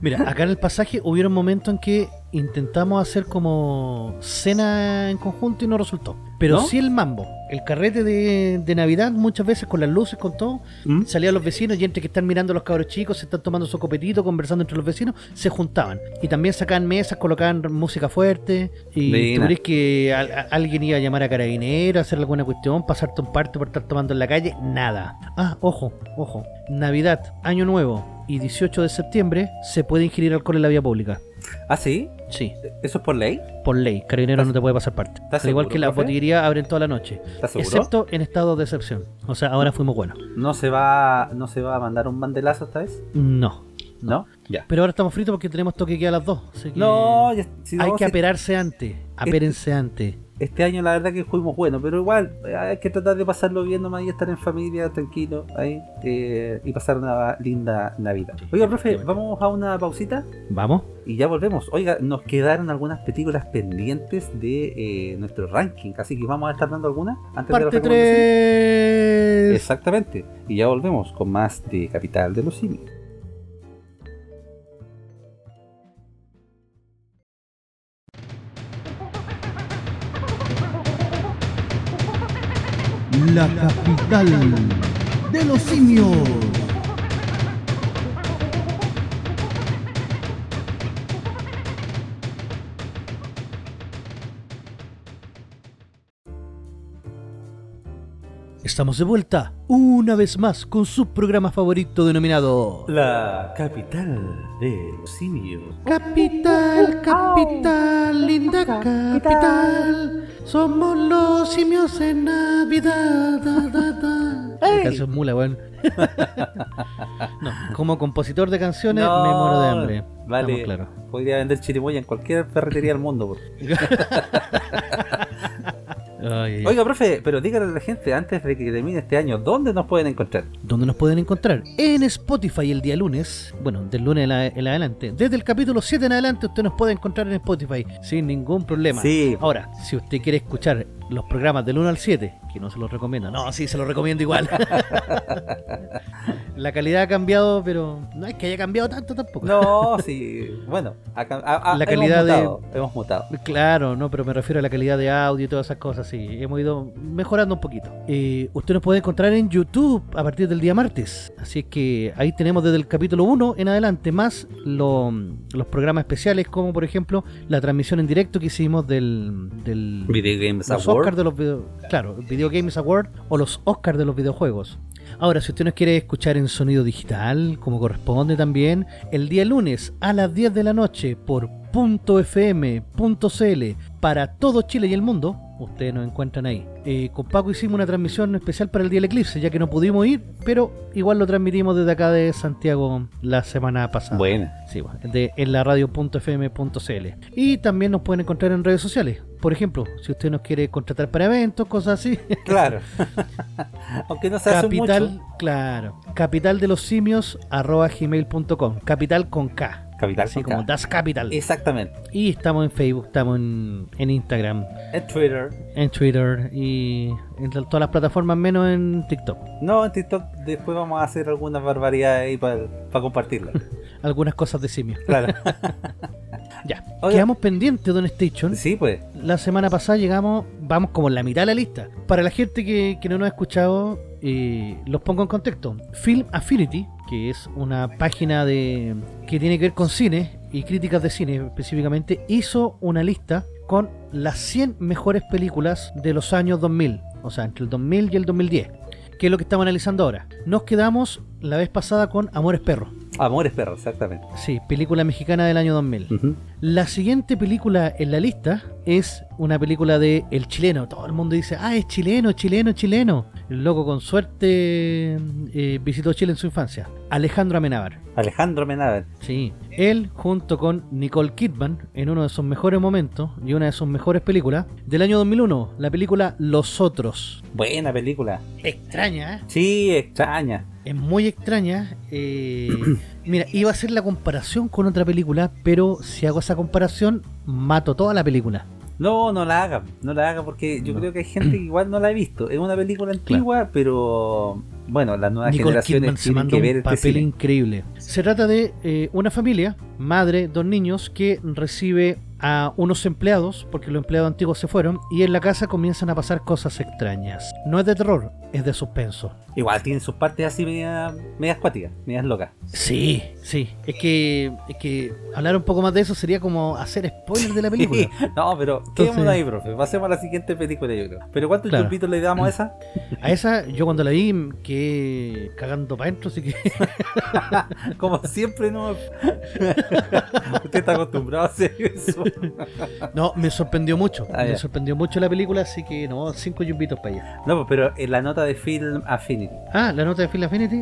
Mira, acá en el pasaje hubieron momentos en que intentamos hacer como cena en conjunto y no resultó. Pero ¿No? sí el mambo, el carrete de, de Navidad, muchas veces con las luces, con todo, ¿Mm? salían los vecinos y entre que están mirando a los cabros chicos, se están tomando su copetito, conversando entre los vecinos, se juntaban. Y también sacaban mesas, colocaban música fuerte. Y tú crees que a- alguien iba a llamar a carabinero, a hacer alguna cuestión, pasarte un parte por estar tomando en la calle, nada. Ah, ojo, ojo. Navidad, Año Nuevo y 18 de septiembre se puede ingerir alcohol en la vía pública. ¿Ah, sí? Sí, ¿Eso es por ley? por ley. Carabinero no te puede pasar parte. ¿Estás Al igual seguro, que las botillerías abren toda la noche. ¿Estás seguro? Excepto en estado de excepción. O sea, ahora fuimos buenos. ¿No se va no se va a mandar un bandelazo esta vez? No. ¿No? Ya. Pero ahora estamos fritos porque tenemos toque que a las 2. Así que No, ya- si hay no, que si- aperarse antes. Apérense antes. Este año la verdad que fuimos buenos, pero igual eh, hay que tratar de pasarlo bien nomás y estar en familia, tranquilo, ahí, eh, y pasar una linda Navidad. Oiga, profe, vamos a una pausita Vamos. y ya volvemos. Oiga, nos quedaron algunas películas pendientes de eh, nuestro ranking, así que vamos a estar dando algunas antes de Parte la recomendación. 3. Exactamente, y ya volvemos con más de Capital de los Simios. La capital de los simios. Estamos de vuelta una vez más con su programa favorito denominado La capital de los simios. Capital, capital, linda capital. Somos los simios en Navidad. Da, da, da. La canción mula, weón. no, como compositor de canciones No, me muero de hambre. Vale, claros. podría vender chirimoya en cualquier ferretería del mundo. por- Ay. Oiga, profe, pero dígale a la gente antes de que termine este año, ¿dónde nos pueden encontrar? ¿Dónde nos pueden encontrar? En Spotify el día lunes, bueno, del lunes en, la- en adelante. Desde el capítulo 7 en adelante usted nos puede encontrar en Spotify sin ningún problema. Sí. Ahora, si usted quiere escuchar los programas del 1 al 7, que no se los recomiendo, no, sí, se los recomiendo igual. la calidad ha cambiado, pero no es que haya cambiado tanto tampoco. No, sí, bueno, a- a- La hemos calidad de- mutado, hemos mutado. Claro, no, pero me refiero a la calidad de audio y todas esas cosas, sí, hemos ido mejorando un poquito. Eh, usted nos puede encontrar en YouTube a partir del día martes, así es que ahí tenemos desde el capítulo 1 en adelante, más lo- los programas especiales, como por ejemplo la transmisión en directo que hicimos del, del Video Games los Award. Oscars de los video, claro, Video Games Award o los Oscars de los videojuegos. Ahora, si usted nos quiere escuchar en sonido digital, como corresponde también, el día lunes a las 10 de la noche por .fm.cl para todo Chile y el mundo, ustedes nos encuentran ahí. Eh, con Paco hicimos una transmisión especial para el día del eclipse, ya que no pudimos ir, pero igual lo transmitimos desde acá de Santiago la semana pasada. Buena. Sí, bueno, de, en la radio.fm.cl. Y también nos pueden encontrar en redes sociales. Por ejemplo, si usted nos quiere contratar para eventos, cosas así. Claro. Aunque no se hace Capital, mucho. claro. Capital de los simios arroba gmail.com. Capital con K. Capital Así como. Das Capital. Exactamente. Y estamos en Facebook, estamos en, en Instagram, En Twitter. en Twitter y en todas las plataformas menos en TikTok. No, en TikTok después vamos a hacer algunas barbaridades ahí para compartirlas. Algunas cosas de simios. Claro. Ya. Oiga. Quedamos pendientes, Don Station. sí, pues. La semana pasada llegamos, vamos como en la mitad de la lista. Para la gente que, que no nos ha escuchado, eh, los pongo en contexto. Film Affinity, que es una página de que tiene que ver con cine y críticas de cine específicamente, hizo una lista con las 100 mejores películas de los años 2000, o sea, entre el 2000 y el 2010, que es lo que estamos analizando ahora. Nos quedamos la vez pasada con Amores Perros, Amores perros, exactamente. sí, película mexicana del año 2000. Ujú. La siguiente película en la lista es una película de El Chileno. Todo el mundo dice, ah, es chileno, chileno, chileno. El loco con suerte eh, visitó Chile en su infancia. Alejandro Amenábar. Alejandro Menaver. Sí, él junto con Nicole Kidman en uno de sus mejores momentos y una de sus mejores películas del año 2001, la película Los Otros. Buena película. Extraña, ¿eh? Sí, extraña. Es muy extraña. eh, mira, iba a hacer la comparación con otra película, pero si hago esa comparación, mato toda la película. No, no la haga, no la haga porque yo No. creo que hay gente que igual no la ha visto. Es una película antigua, pero bueno, las nuevas Nicole generaciones Kidman se tienen mandó que ver un este papel increíble. Se trata de eh, una familia madre, dos niños, que recibe a unos empleados, porque los empleados antiguos se fueron, y en la casa comienzan a pasar cosas extrañas. No es de terror, es de suspenso. Igual tiene sus partes así medias medias cuáticas, medias locas. Sí, sí. Es que, es que hablar un poco más de eso sería como hacer spoilers de la película. No, pero quedémonos ahí, profe. Pasemos a la siguiente película, yo creo. ¿Pero cuántos Claro. chupitos le damos a esa? A esa, yo cuando la vi, que cagando para adentro, así que Como siempre, no. Usted está acostumbrado a hacer eso. no, me sorprendió mucho. Ah, me sorprendió mucho la película, así que no, cinco yumbitos para allá. No, pues, pero en la nota de Film Affinity. Ah, la nota de Phil Affinity,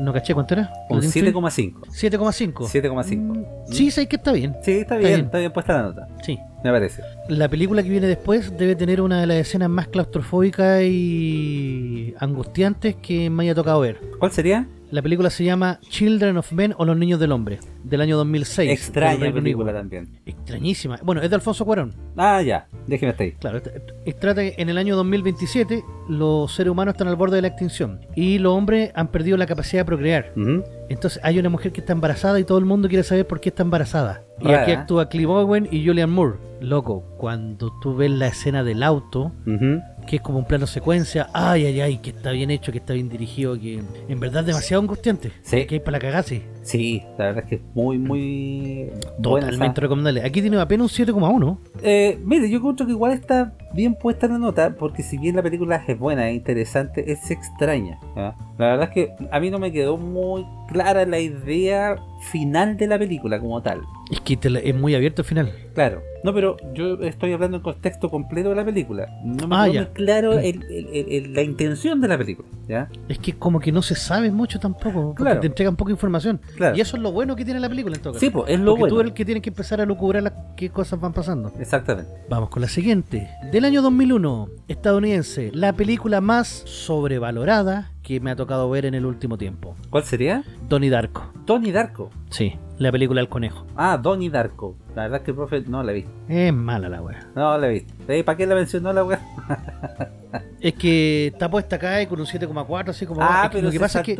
no caché cuánto era. Un ¿Lo tiene 7,5. 7,5. 7,5. Mm, Sí, sabes que está bien. Sí, está Está bien, bien. está bien puesta la nota. Sí. Me parece. La película que viene después debe tener una de las escenas más claustrofóbicas y angustiantes que me haya tocado ver. ¿Cuál sería? La película se llama Children of Men o Los Niños del Hombre, del año 2006. Extraña película también. Extrañísima. Bueno, es de Alfonso Cuarón. Ah, ya. Déjeme hasta ahí. Claro, trata que en el año 2027 los seres humanos están al borde de la extinción y los hombres han perdido la capacidad de procrear. Entonces hay una mujer que está embarazada y todo el mundo quiere saber por qué está embarazada. Y aquí ¿eh? actúa Clive Owen y Julian Moore. Loco, cuando tú ves la escena del auto. Que es como un plano secuencia, ay, ay, ay, que está bien hecho, que está bien dirigido, que en verdad es demasiado angustiante. Sí. Que hay para cagarse. Sí, la verdad es que es muy, muy buena Totalmente esa- recomendable. Aquí tiene apenas un 7,1. Eh, mire, yo encuentro que igual está bien puesta la nota, porque si bien la película es buena, es interesante, es extraña. La verdad es que a mí no me quedó muy clara la idea final de la película como tal. Es que te la- es muy abierto al final. Claro. No, pero yo estoy hablando en contexto completo de la película. No me Ah, quedó ya. muy claro el- el- el- el- la intención de la película. ¿ya? Es que como que no se sabe mucho tampoco, porque Claro. te entregan poca información. Claro. Y eso es lo bueno que tiene la película en todo caso. Sí, pues es lo porque tú bueno. eres el que tienes que empezar a lucubrar las qué cosas van pasando. Exactamente. Vamos con la siguiente. Del año 2001, estadounidense, la película más sobrevalorada que me ha tocado ver en el último tiempo. ¿Cuál sería? Donnie Darko. Donnie Darko. Sí, la película El Conejo. Ah, Donnie Darko. La verdad es que el profe no la vi. Es mala la wea. No la vi. Eh, ¿Para qué la mencionó la weá? Es que está puesta acá y con un 7,4, así como... Ah, es que pero lo que se pasa es que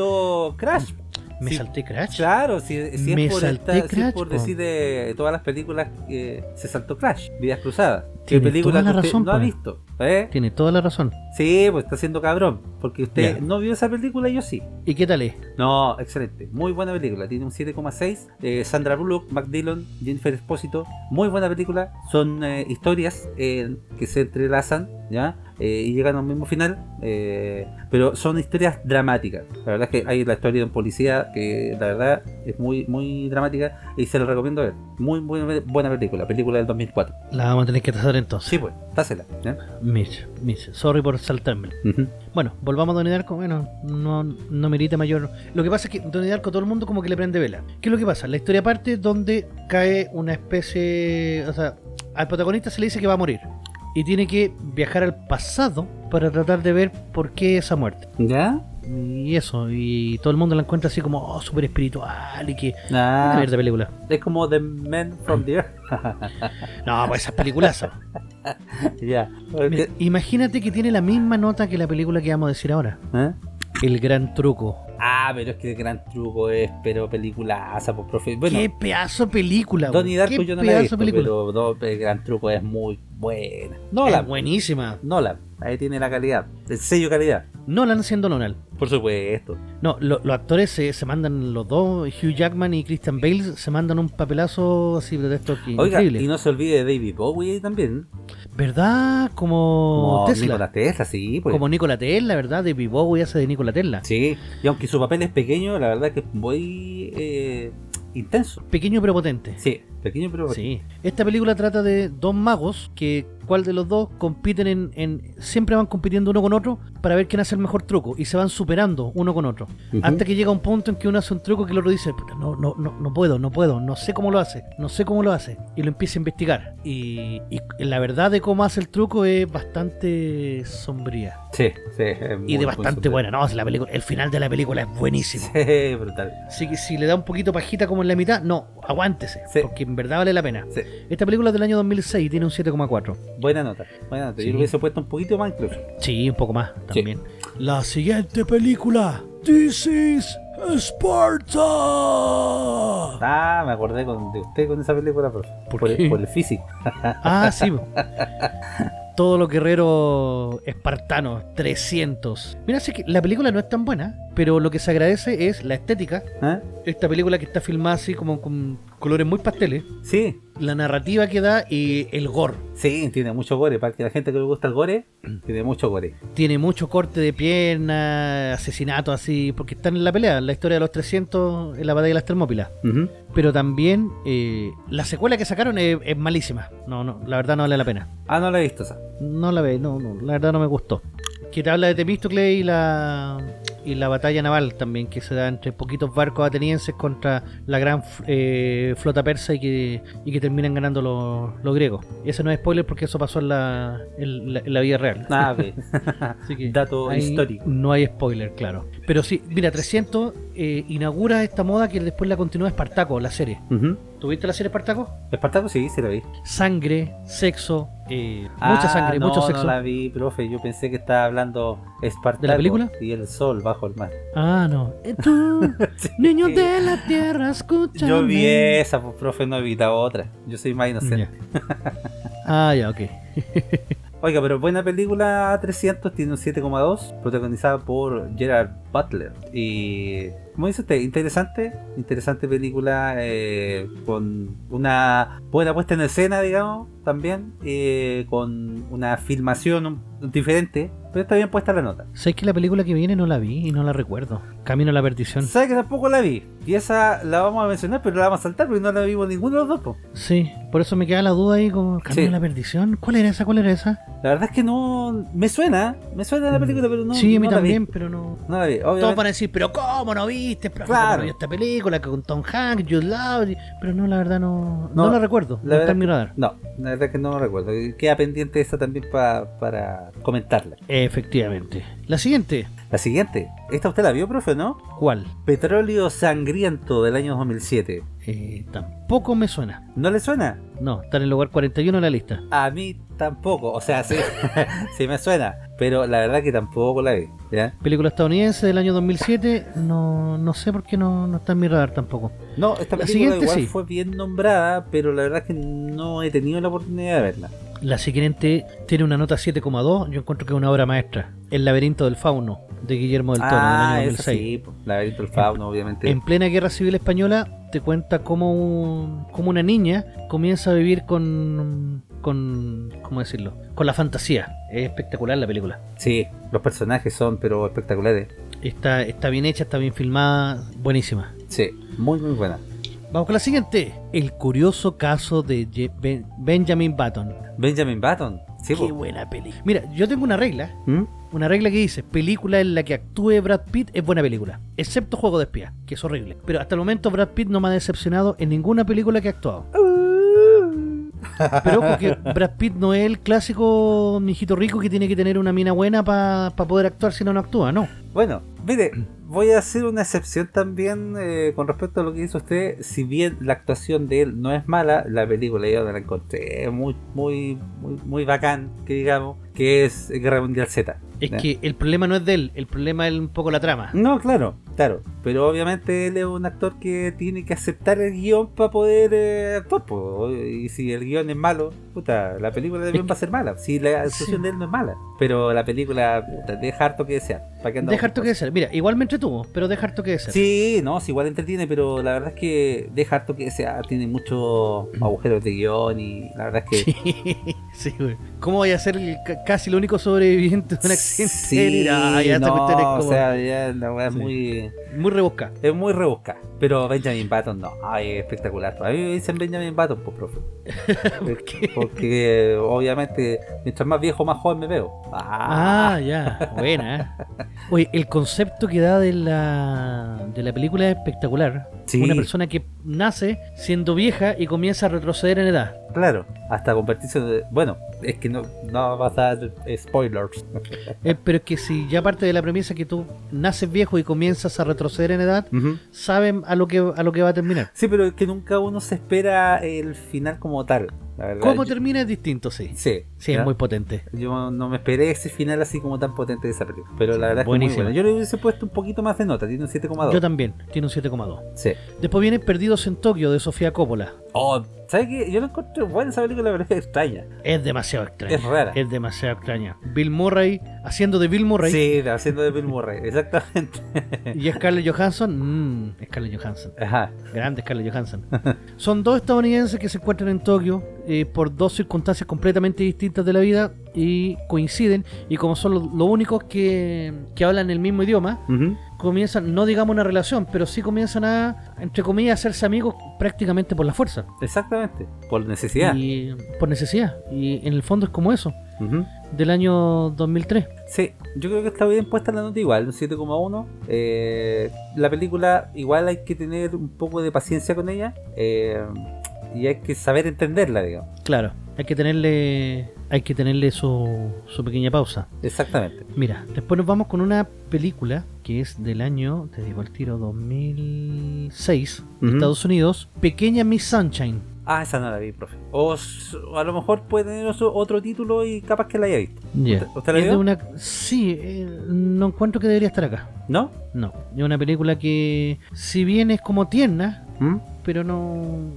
Crash. Me salté Crash. Claro, si, si es por, esta- si es Crash, por po. decir de todas las películas que se saltó Crash, Vidas Cruzadas. ¿Qué Tiene película toda la que razón, no ha visto? ¿Eh? Tiene toda la razón. Sí, pues está siendo cabrón. Porque usted no vio esa película y yo sí. ¿Y qué tal es? No, excelente. Muy buena película. Tiene un 7,6. Eh, Sandra Bullock, Mac Dillon, Jennifer Espósito. Muy buena película. Son eh, historias eh, que se entrelazan, ¿ya? Eh, y llegan a un mismo final. eh, pero son historias dramáticas. La verdad es que hay la historia de un policía que la verdad es muy, muy dramática y se la recomiendo ver. Muy, muy buena película. Película del 2004. La vamos a tener que trazar entonces. Sí, pues, dásela. ¿ya? Mitch, Mitch, sorry por saltarme. Bueno, volvamos a Donnie Darko. Bueno, no, no merita mayor. Lo que pasa es que Donnie Darko todo el mundo como que le prende vela. ¿Qué es lo que pasa? La historia parte donde cae una especie. O sea, al protagonista se le dice que va a morir. Y tiene que viajar al pasado para tratar de ver por qué esa muerte. ¿Ya? Y eso, y todo el mundo la encuentra así como, oh, súper espiritual y que. Ah, Una mierda película. es como The Men from the Earth. No, pues esas películas. ya. Imagínate que tiene la misma nota que la película que vamos a decir ahora. ¿Eh? El gran truco. Ah, pero es que el gran truco es, pero peliculaza, pues, profe. Bueno, qué pedazo de película. Donnie. Darko yo no la he visto, película. pero no, el gran truco es muy buena. Es Nolan, buenísima. Nolan, ahí tiene la calidad, el sello calidad. Nolan siendo Nolan. Por supuesto. No, lo- los actores se, se mandan los dos, Hugh Jackman y Christian Bale, se mandan un papelazo así de esto que Oiga, increíble. y no se olvide de David Bowie también. ¿Verdad? Como, Como Tesla. Nikola Tesla, sí, pues. Como Nikola Tesla, ¿verdad? David Bowie hace de Nikola Tesla. Sí, y aunque su papel es pequeño, la verdad que es muy eh, intenso. Pequeño pero potente. Sí, pequeño pero Sí. Esta película trata de dos magos que, ¿cuál de los dos? Compiten en, en- Siempre van compitiendo uno con otro para ver quién hace el mejor truco y se van superando uno con otro. Hasta que llega un punto en que uno hace un truco que el otro dice, "Puta, no, no, no, no puedo, no puedo, no sé cómo lo hace, no sé cómo lo hace. Y lo empieza a investigar. Y, y la verdad de cómo hace el truco es bastante sombría. Sí, sí. es Y de bastante buena, ¿no? La película, el final de la película es buenísimo. Sí, brutal. Que si le da un poquito pajita como en la mitad, no, aguántese, Sí. porque en verdad vale la pena. Sí. Esta película es del año 2006 tiene un 7,4. Buena nota, buena nota. Sí. Yo lo hubiese puesto un poquito más incluso. Sí, un poco más también. La siguiente película, This is ¡Esparta! Ah, me acordé con- de usted con esa película, profe. ¿Por por, el, por el físico. Ah, sí. Todos los guerreros espartanos, 300. Mira, sé que la película no es tan buena, pero lo que se agradece es la estética. ¿Ah? Esta película que está filmada así como con colores muy pasteles. Sí, La narrativa que da y el gore. sí, tiene mucho gore. Para que la gente que le gusta el gore, tiene mucho gore. Tiene mucho corte de pierna, asesinato así, porque están en la pelea, en la historia de los 300 en la batalla de las Termópilas. Pero también eh, la secuela que sacaron es, es malísima. No, no, la verdad no vale la pena. Ah, no la he visto esa. No la ve, no, no, la verdad no me gustó. Que te habla de Temístocle y la y la batalla naval también que se da entre poquitos barcos atenienses contra la gran eh, flota persa y que, y que terminan ganando los, los griegos. Ese no es spoiler porque eso pasó en la, en la, en la vida real. Ah. Así que Dato histórico. No hay spoiler, claro. Pero sí, mira, 300 eh, inaugura esta moda que después la continúa Espartaco, la serie. ¿Tuviste la serie Espartaco? Espartaco sí, sí la vi. Sangre, sexo, eh, Ah, mucha sangre, no, mucho sexo. No la vi, profe. Yo pensé que estaba hablando Espartaco. ¿De la película? Y el sol bajo el mar. Ah, no. Eh, Tú, niño de la tierra, escúchame. Yo vi esa, pues, profe, no vi la otra. Yo soy más inocente. Ah, ya, ok. Oiga, pero buena película 300, tiene un 7,2, protagonizada por Gerard Butler. Y, como dice usted, interesante, interesante película, eh, con una buena puesta en escena, digamos, también, eh, con una filmación diferente, pero está bien puesta la nota. Sé que la película que viene no la vi y no la recuerdo. Camino a la perdición. ¿Sabes que tampoco la vi? Y esa la vamos a mencionar, pero la vamos a saltar porque no la vimos ninguno de los dos. po. Sí, por eso me queda la duda ahí como Camino Sí. a la perdición. ¿Cuál era esa? ¿Cuál era esa? La verdad es que no... Me suena, me suena la película, pero no, sí, a mí vi. también, pero no. No la vi, Todos obviamente. van a decir, pero ¿cómo no viste? Profe, Claro. ¿cómo no vio esta película que con Tom Hanks, Jude Law? Pero no, la verdad no, no, No, la recuerdo. la no está verdad en mi que- radar. No, la verdad que no lo recuerdo. Queda pendiente esa también pa- para comentarla. Efectivamente. La siguiente. La siguiente. ¿Esta usted la vio, profe, no? ¿Cuál? Petróleo Sangriento del año 2007. Eh, tampoco me suena. ¿No le suena? No, está en el lugar 41 en la lista. A mí tampoco. O sea, sí, sí me suena. Pero la verdad que tampoco la vi. ¿ya? Película estadounidense del año 2007. No, no sé por qué no, no está en mi radar tampoco. No, esta La película siguiente igual sí. fue bien nombrada, pero la verdad es que no he tenido la oportunidad de verla. La siguiente tiene una nota 7,2. Yo encuentro que es una obra maestra. El laberinto del fauno de Guillermo del Toro ah, del año esa 2006. sí, po. Laberinto del Fauno, obviamente. En plena guerra civil española te cuenta cómo, cómo una niña comienza a vivir con, con, ¿cómo decirlo? Con la fantasía. Es espectacular la película. Sí, los personajes son pero espectaculares. Está, está bien hecha, está bien filmada, buenísima. Sí, muy muy buena. Vamos con la siguiente. El curioso caso de Je- Ben- Benjamin Button. Benjamin Button. Sí, Qué buena peli. Mira, yo tengo una regla. ¿Mm? Una regla que dice, película en la que actúe Brad Pitt es buena película. Excepto Juego de Espía, que es horrible. Pero hasta el momento Brad Pitt no me ha decepcionado en ninguna película que ha actuado. Pero ojo que Brad Pitt no es el clásico mijito rico que tiene que tener una mina buena para poder actuar si no, no actúa, no. Bueno, mire, voy a hacer una excepción también eh, con respecto a lo que hizo usted. Si bien la actuación de él no es mala, la película yo la encontré muy, muy, muy, muy bacán, que digamos, que es Guerra Mundial Z. Es que el problema no es de él, el problema es un poco la trama. No, claro, claro. Pero obviamente él es un actor que tiene que aceptar el guion para poder eh, actuar. po. Y si el guion es malo, puta, la película también va a ser mala. Si la actuación de él no es mala. Pero la película, puta, deja harto que desear. ¿Para qué andamos Deja harto con que desear. Mira, igual me entretuvo, pero deja harto que desear. Sí, no, sí, igual entretiene, pero la verdad es que deja harto que desear. Tiene muchos agujeros de guion y la verdad es que... Sí, sí, güey. ¿Cómo voy a ser el ca- casi el único sobreviviente de un accidente? Sí, Ah, ya no, cuestión es como o sea, ya la weá es Sí. muy... muy rebuscada. Es muy rebuscada. Pero Benjamin Button no. Ay, es espectacular. A mí me dicen Benjamin Button, pues, profe. ¿Por qué? Porque obviamente, mientras más viejo, más joven me veo. Ah, Ah, ya, buena. ¿eh? Oye, el concepto que da de la, de la película es espectacular. Sí. Una persona que nace siendo vieja y comienza a retroceder en edad. Claro. Hasta convertirse en... Bueno, es que no, no vas a dar spoilers. Eh, pero es que si ya parte de la premisa que tú naces viejo y comienzas a retroceder en edad, saben a lo que a lo que va a terminar. Sí, pero es que nunca uno se espera el final como tal. La verdad. Cómo Yo- termina es distinto, sí. Sí, Sí, es muy potente. Yo no me esperé ese final así como tan potente de esa película. Pero la verdad es que muy buena. Yo le hubiese puesto un poquito más de nota, tiene un 7,2. Yo también, tiene un 7,2. Sí. Después viene Perdidos en Tokio de Sofía Coppola. Oh, ¿sabes qué? Yo lo encontré buena esa película, la verdad es extraña. Es demasiado extraña. Es rara. Es demasiado extraña. Bill Murray haciendo de Bill Murray Sí, haciendo de Bill Murray, exactamente. y Scarlett Johansson. Mmm, Scarlett Johansson. Ajá. Grande Scarlett Johansson. Son dos estadounidenses que se encuentran en Tokio eh, por dos circunstancias completamente distintas de la vida y coinciden. Y como son los, los únicos que, que hablan el mismo idioma, comienzan, no digamos una relación, pero sí comienzan a, entre comillas, a hacerse amigos prácticamente por la fuerza. Exactamente. Por necesidad. Y por necesidad. Y en el fondo es como eso, Ujú. del año 2003. Sí, yo creo que está bien puesta la nota igual, un 7,1. Eh, la película igual hay que tener un poco de paciencia con ella eh, y hay que saber entenderla, digamos. Claro, hay que tenerle, hay que tenerle su, su pequeña pausa. Exactamente. Mira, después nos vamos con una película que es del año, te digo el tiro, 2006, de Ujú. Estados Unidos, Pequeña Miss Sunshine. Ah, esa no la vi, profe. O, a lo mejor puede tener otro, otro título y capaz que la haya visto. Ya. ¿Usted- usted la vio? una, sí, eh, no encuentro que debería estar acá. ¿No? No, es una película que, si bien es como tierna, ¿Mm? pero no,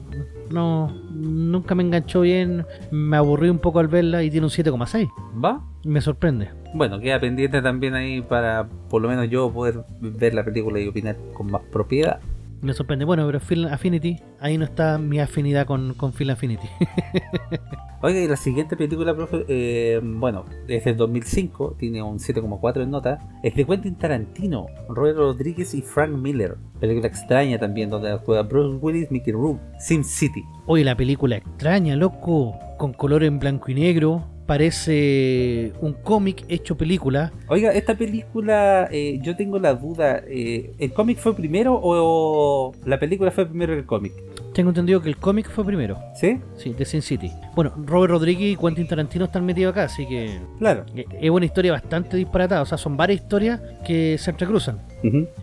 no, nunca me enganchó bien, me aburrí un poco al verla y tiene un 7,6. ¿Va? Me sorprende. Bueno, queda pendiente también ahí para por lo menos yo poder ver la película y opinar con más propiedad. Me sorprende. Bueno, pero Film Affinity, ahí no está mi afinidad con, con Film Affinity. Oiga, y la siguiente película, profe, eh, bueno, es del 2005, tiene un 7,4 en nota. Es de Quentin Tarantino, Robert Rodríguez y Frank Miller. Película extraña también, donde actúa Bruce Willis, Mickey Rourke, Sim City. Oye, la película extraña, loco, con color en blanco y negro. Parece un cómic hecho película. Oiga, esta película, eh, yo tengo la duda, eh, ¿el cómic fue primero o la película fue primero que el cómic? Tengo entendido que el cómic fue primero. ¿Sí? Sí, de Sin City. Bueno, Robert Rodríguez y Quentin Tarantino están metidos acá, así que Claro. eh, es una historia bastante disparatada. O sea, son varias historias que se entrecruzan.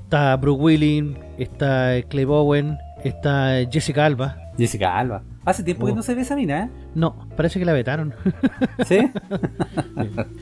Está Brooke Willing, está Clay Bowen, está Jessica Alba. Jessica Alba. Hace tiempo que Oh. no se ve esa mina, ¿eh? No, parece que la vetaron. ¿Sí?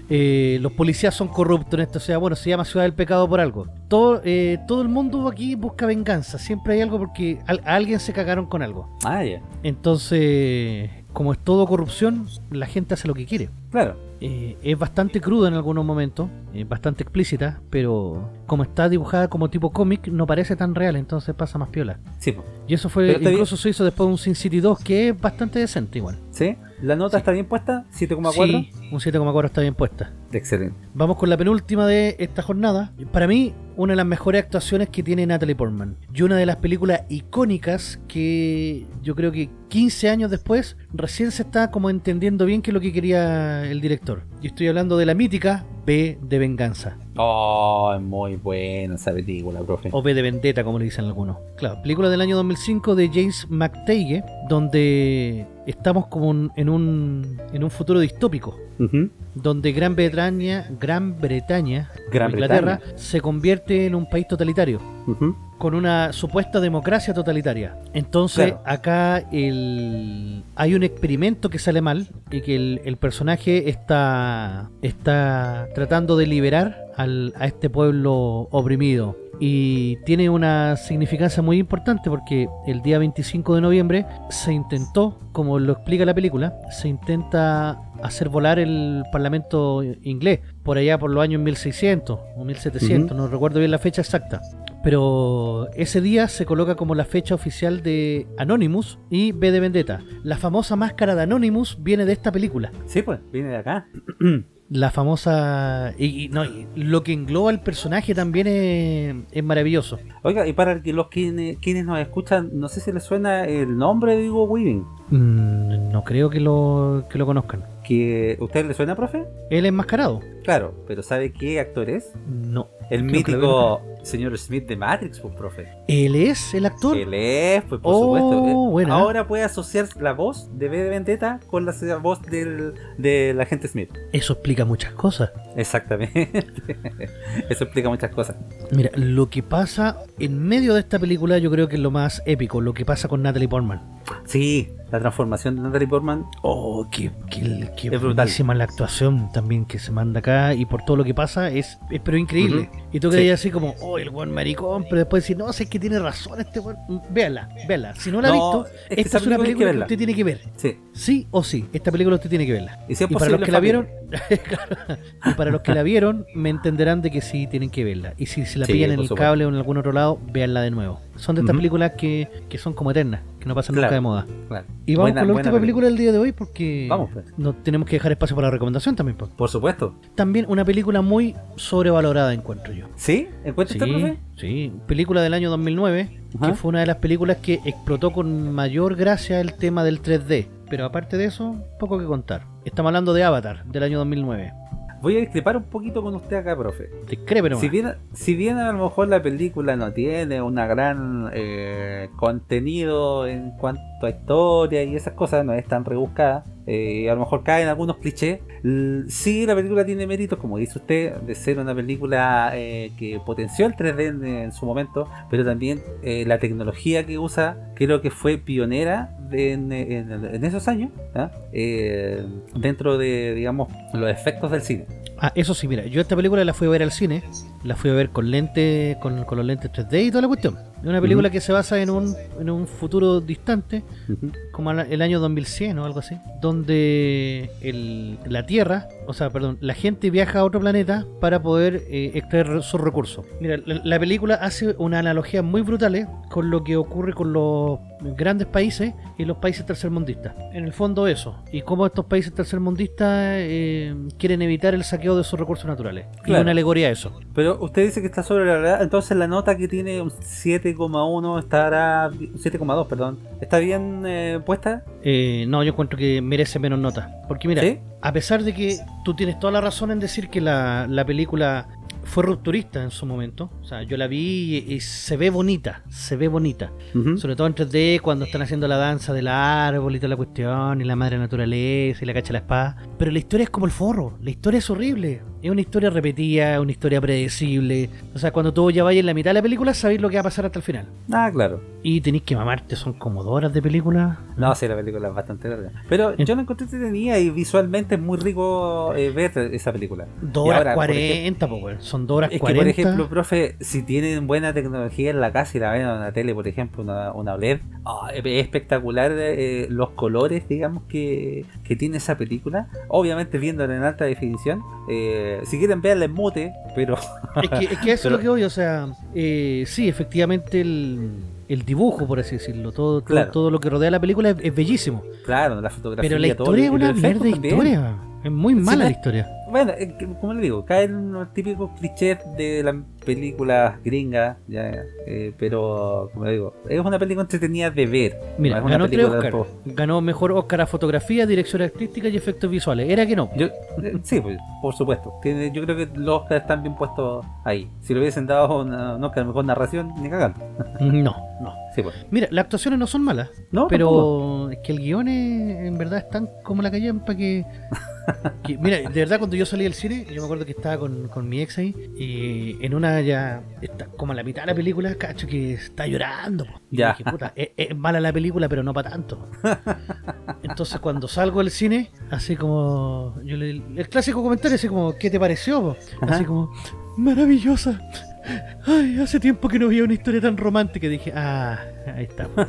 Eh, los policías son corruptos en esto, o sea, bueno, se llama Ciudad del Pecado por algo. Todo, eh, todo el mundo aquí busca venganza, siempre hay algo porque a alguien se cagaron con algo. ah, ya. Entonces, como es todo corrupción, la gente hace lo que quiere. Claro. Eh, es bastante cruda en algunos momentos, bastante explícita, pero como está dibujada como tipo cómic, no parece tan real, entonces pasa más piola. Sí, po. Y eso fue, incluso se hizo después de un Sin City 2, que es bastante decente igual. ¿Sí? ¿La nota Sí. está bien puesta? ¿7,4? Sí, un 7,4 está bien puesta. Excelente. Vamos con la penúltima de esta jornada. Para mí, una de las mejores actuaciones que tiene Natalie Portman. Y una de las películas icónicas que yo creo que 15 años después recién se está como entendiendo bien qué es lo que quería el director. Y estoy hablando de la mítica B de Venganza. Oh, es muy buena esa película, profe. O B de Vendetta, como le dicen algunos. Claro, película del año 2005 de James McTague, donde estamos como en, un, en un futuro distópico. Donde Gran Bretaña, Gran Bretaña, Gran Inglaterra, Bretaña. se convierte en un país totalitario, con una supuesta democracia totalitaria. Entonces, Claro. acá el... hay un experimento que sale mal y que el, el personaje está, está tratando de liberar al- a este pueblo oprimido. Y tiene una significancia muy importante porque el día 25 de noviembre se intentó, como lo explica la película, se intenta hacer volar el parlamento inglés por allá por los años 1600 o 1700, no recuerdo bien la fecha exacta. Pero ese día se coloca como la fecha oficial de Anonymous y B de Vendetta. La famosa máscara de Anonymous viene de esta película. Sí, pues, viene de acá. La famosa... Y, y no, y lo que engloba el personaje también es, es maravilloso. Oiga, y para los quienes, quienes nos escuchan, no sé si les suena el nombre de Hugo Weaving. Mm, no creo que lo, que lo conozcan. Que ¿Usted le suena, profe? ¿Él es enmascarado? Claro, pero ¿sabe qué actor es? No. El Creo mítico señor Smith de Matrix, pues, profe. ¿Él es el actor? Él es, pues, por Oh, supuesto. Eh, buena. Ahora puede asociar la voz de B de Vendetta con la voz del, del agente Smith. Eso explica muchas cosas. Exactamente. Eso explica muchas cosas. Mira, lo que pasa en medio de esta película yo creo que es lo más épico, lo que pasa con Natalie Portman. Sí, la transformación de Natalie Portman. Oh, qué, qué, qué Es brutal. buenísima la actuación también que se manda acá y por todo lo que pasa es, es pero increíble. Y tú Sí. creías así como, oh, el buen maricón, pero después decir, no, sé que tiene razón este buen. Véala, véala. Si no la ha No, visto, es esta es una película que que, usted tiene que ver. Sí. Sí o sí, esta película usted tiene que verla. Y si es Y para los que la vieron, y para los que la vieron, me entenderán de que sí tienen que verla. Y si, si la Sí, pillan en el supuesto. cable o en algún otro lado, véanla de nuevo. Son de estas películas que, que son como eternas, que no pasan Claro. nunca de moda. Claro. Y vamos Buena- con la última película del día de hoy porque Vamos, pues. no tenemos que dejar espacio para la recomendación también. pues. Por supuesto. También una película muy sobrevalorada encuentro yo. ¿Sí? ¿Encuentra usted, Sí, profe? sí, película del año 2009 Ajá. que fue una de las películas que explotó con mayor gracia el tema del 3D. Pero aparte de eso, poco que contar. Estamos hablando de Avatar del año 2009. Voy a discrepar un poquito con usted acá, profe. Discrepe nomás. Si bien, si bien a lo mejor la película no tiene una gran eh, contenido en cuanto a historia y esas cosas, no es tan rebuscada, eh, a lo mejor caen algunos clichés, l- sí la película tiene méritos, como dice usted, de ser una película eh, que potenció el 3D en, su momento, pero también eh, la tecnología que usa creo que fue pionera en esos años, ¿ah? Eh, dentro de, digamos, los efectos del cine. Ah, eso sí, mira, yo esta película la fui a ver al cine, la fui a ver con lentes, con, con los lentes 3D y toda la cuestión. Es una película que se basa en un, en un futuro distante, como el año 2100 o algo así, donde el- la Tierra, o sea, perdón, la gente viaja a otro planeta para poder eh, extraer sus recursos. Mira, la, la película hace una analogía muy brutal eh, con lo que ocurre con los grandes países y los países tercermundistas. En el fondo eso, y cómo estos países tercermundistas eh, quieren evitar el saqueo de sus recursos naturales. Y Claro. una alegoría a eso. Pero usted dice que está sobre la verdad, entonces la nota que tiene un 7,1 estará. 7,2, perdón. ¿Está bien eh, puesta? Eh, no, yo encuentro que merece menos nota. Porque mira, ¿Sí? a pesar de que tú tienes toda la razón en decir que la, la película fue rupturista en su momento, o sea, yo la vi y, y se ve bonita, se ve bonita. Ujú. Sobre todo en 3D cuando están haciendo la danza del árbol y toda la cuestión, y la madre naturaleza y la cacha la espada. Pero la historia es como el forro, la historia es horrible. Es una historia repetida, una historia predecible. O sea, cuando tú ya vayas en la mitad de la película, sabéis lo que va a pasar hasta el final. Ah, claro. Y tenéis que mamarte, son como dos horas de película. No, sí, la película es bastante larga. Pero yo la encontré entretenida y visualmente es muy rico eh, ver esa película. Dos horas cuarenta. Son dos horas Es que, cuarenta. por ejemplo, profe, si tienen buena tecnología en la casa y la ven en una tele, por ejemplo, una, una OLED, ah, es espectacular eh, los colores, digamos, que, que tiene esa película. Obviamente, viéndola en alta definición. eh, si quieren verla en mute, pero Es que, es que eso Pero- es lo que voy, o sea, eh, sí, efectivamente el, el dibujo, por así decirlo, todo, todo, Claro. todo lo que rodea la película es, es bellísimo. claro, la fotografía. Pero la todo, historia es una mierda historia. Es muy mala la historia. Bueno, eh, como le digo, caen los típicos clichés de las películas gringas, ya, eh, pero como le digo, es una película entretenida de ver. Mira, no es una ganó película Oscar. Ganó mejor Oscar a fotografía, dirección artística y efectos visuales. Era que no. Yo, eh, sí, pues, por supuesto. Tiene, yo creo que los Oscars están bien puestos ahí. Si le hubiesen dado una, un Oscar mejor narración, ni cagando. No, no. Sí, pues. Mira, las actuaciones no son malas, No, pero tampoco. es que el guion es, en verdad es tan como la callampa que, que- Mira, de verdad cuando yo salí del cine, yo me acuerdo que estaba con, con mi ex ahí y en una ya, está como a la mitad de la película, cacho que está llorando. po. Y Ya. dije, puta, es, es mala la película, pero no para tanto. Entonces cuando salgo del cine, así como... Yo le, el clásico comentario, así como, ¿qué te pareció? po? Así como, maravillosa. Ay, hace tiempo que no veía una historia tan romántica. Dije, ah, ahí estamos.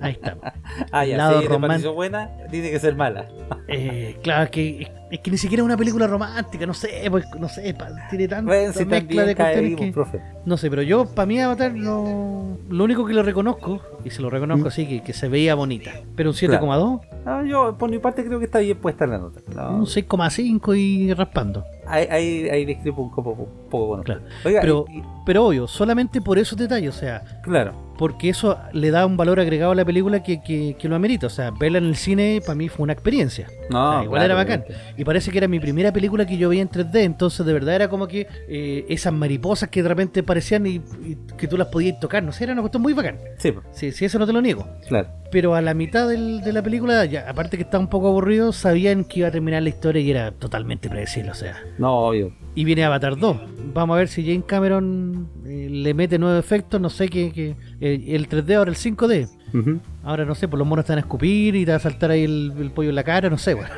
Ahí estamos. Ah, ya, lado si te román- pareció buena, tiene que ser mala. Eh, claro, que es que ni siquiera es una película romántica, no sé, pues, no sé, pa- tiene tanta Bueno, si mezcla de cuestiones pues, que... profe. No sé, pero yo, para mí Avatar, no... lo único que le reconozco, y se lo reconozco Mm. así, que, que se veía bonita. Pero un 7,2, No, yo, por mi parte, creo que está bien puesta la nota. No, un 6,5 y raspando. ahí, ahí, ahí discrepo un poco, poco usted. Claro. Oiga, Pero, y- y- pero obvio, solamente por esos detalles, o sea, claro. porque eso le da un valor agregado a la película que, que, que lo amerita. O sea, verla en el cine para mí fue una experiencia. No, O sea, igual claro, era bacán. Y parece que era mi primera película que yo veía en 3D, entonces de verdad era como que eh, esas mariposas que de repente parecían y, y que tú las podías tocar, no sé, era una cuestión muy bacán. Sí, Sí, sí, eso no te lo niego. claro. pero a la mitad del- de la película, ya, aparte que estaba un poco aburrido, sabían que iba a terminar la historia y era totalmente predecible, o sea. No, obvio. Y viene Avatar 2. Vamos a ver si James Cameron eh, le mete nuevos efectos, no sé qué, eh, el 3D ahora el 5D. Ujú. Ahora no sé, pues los monos van a escupir y te va a saltar ahí el, el pollo en la cara, no sé, weón.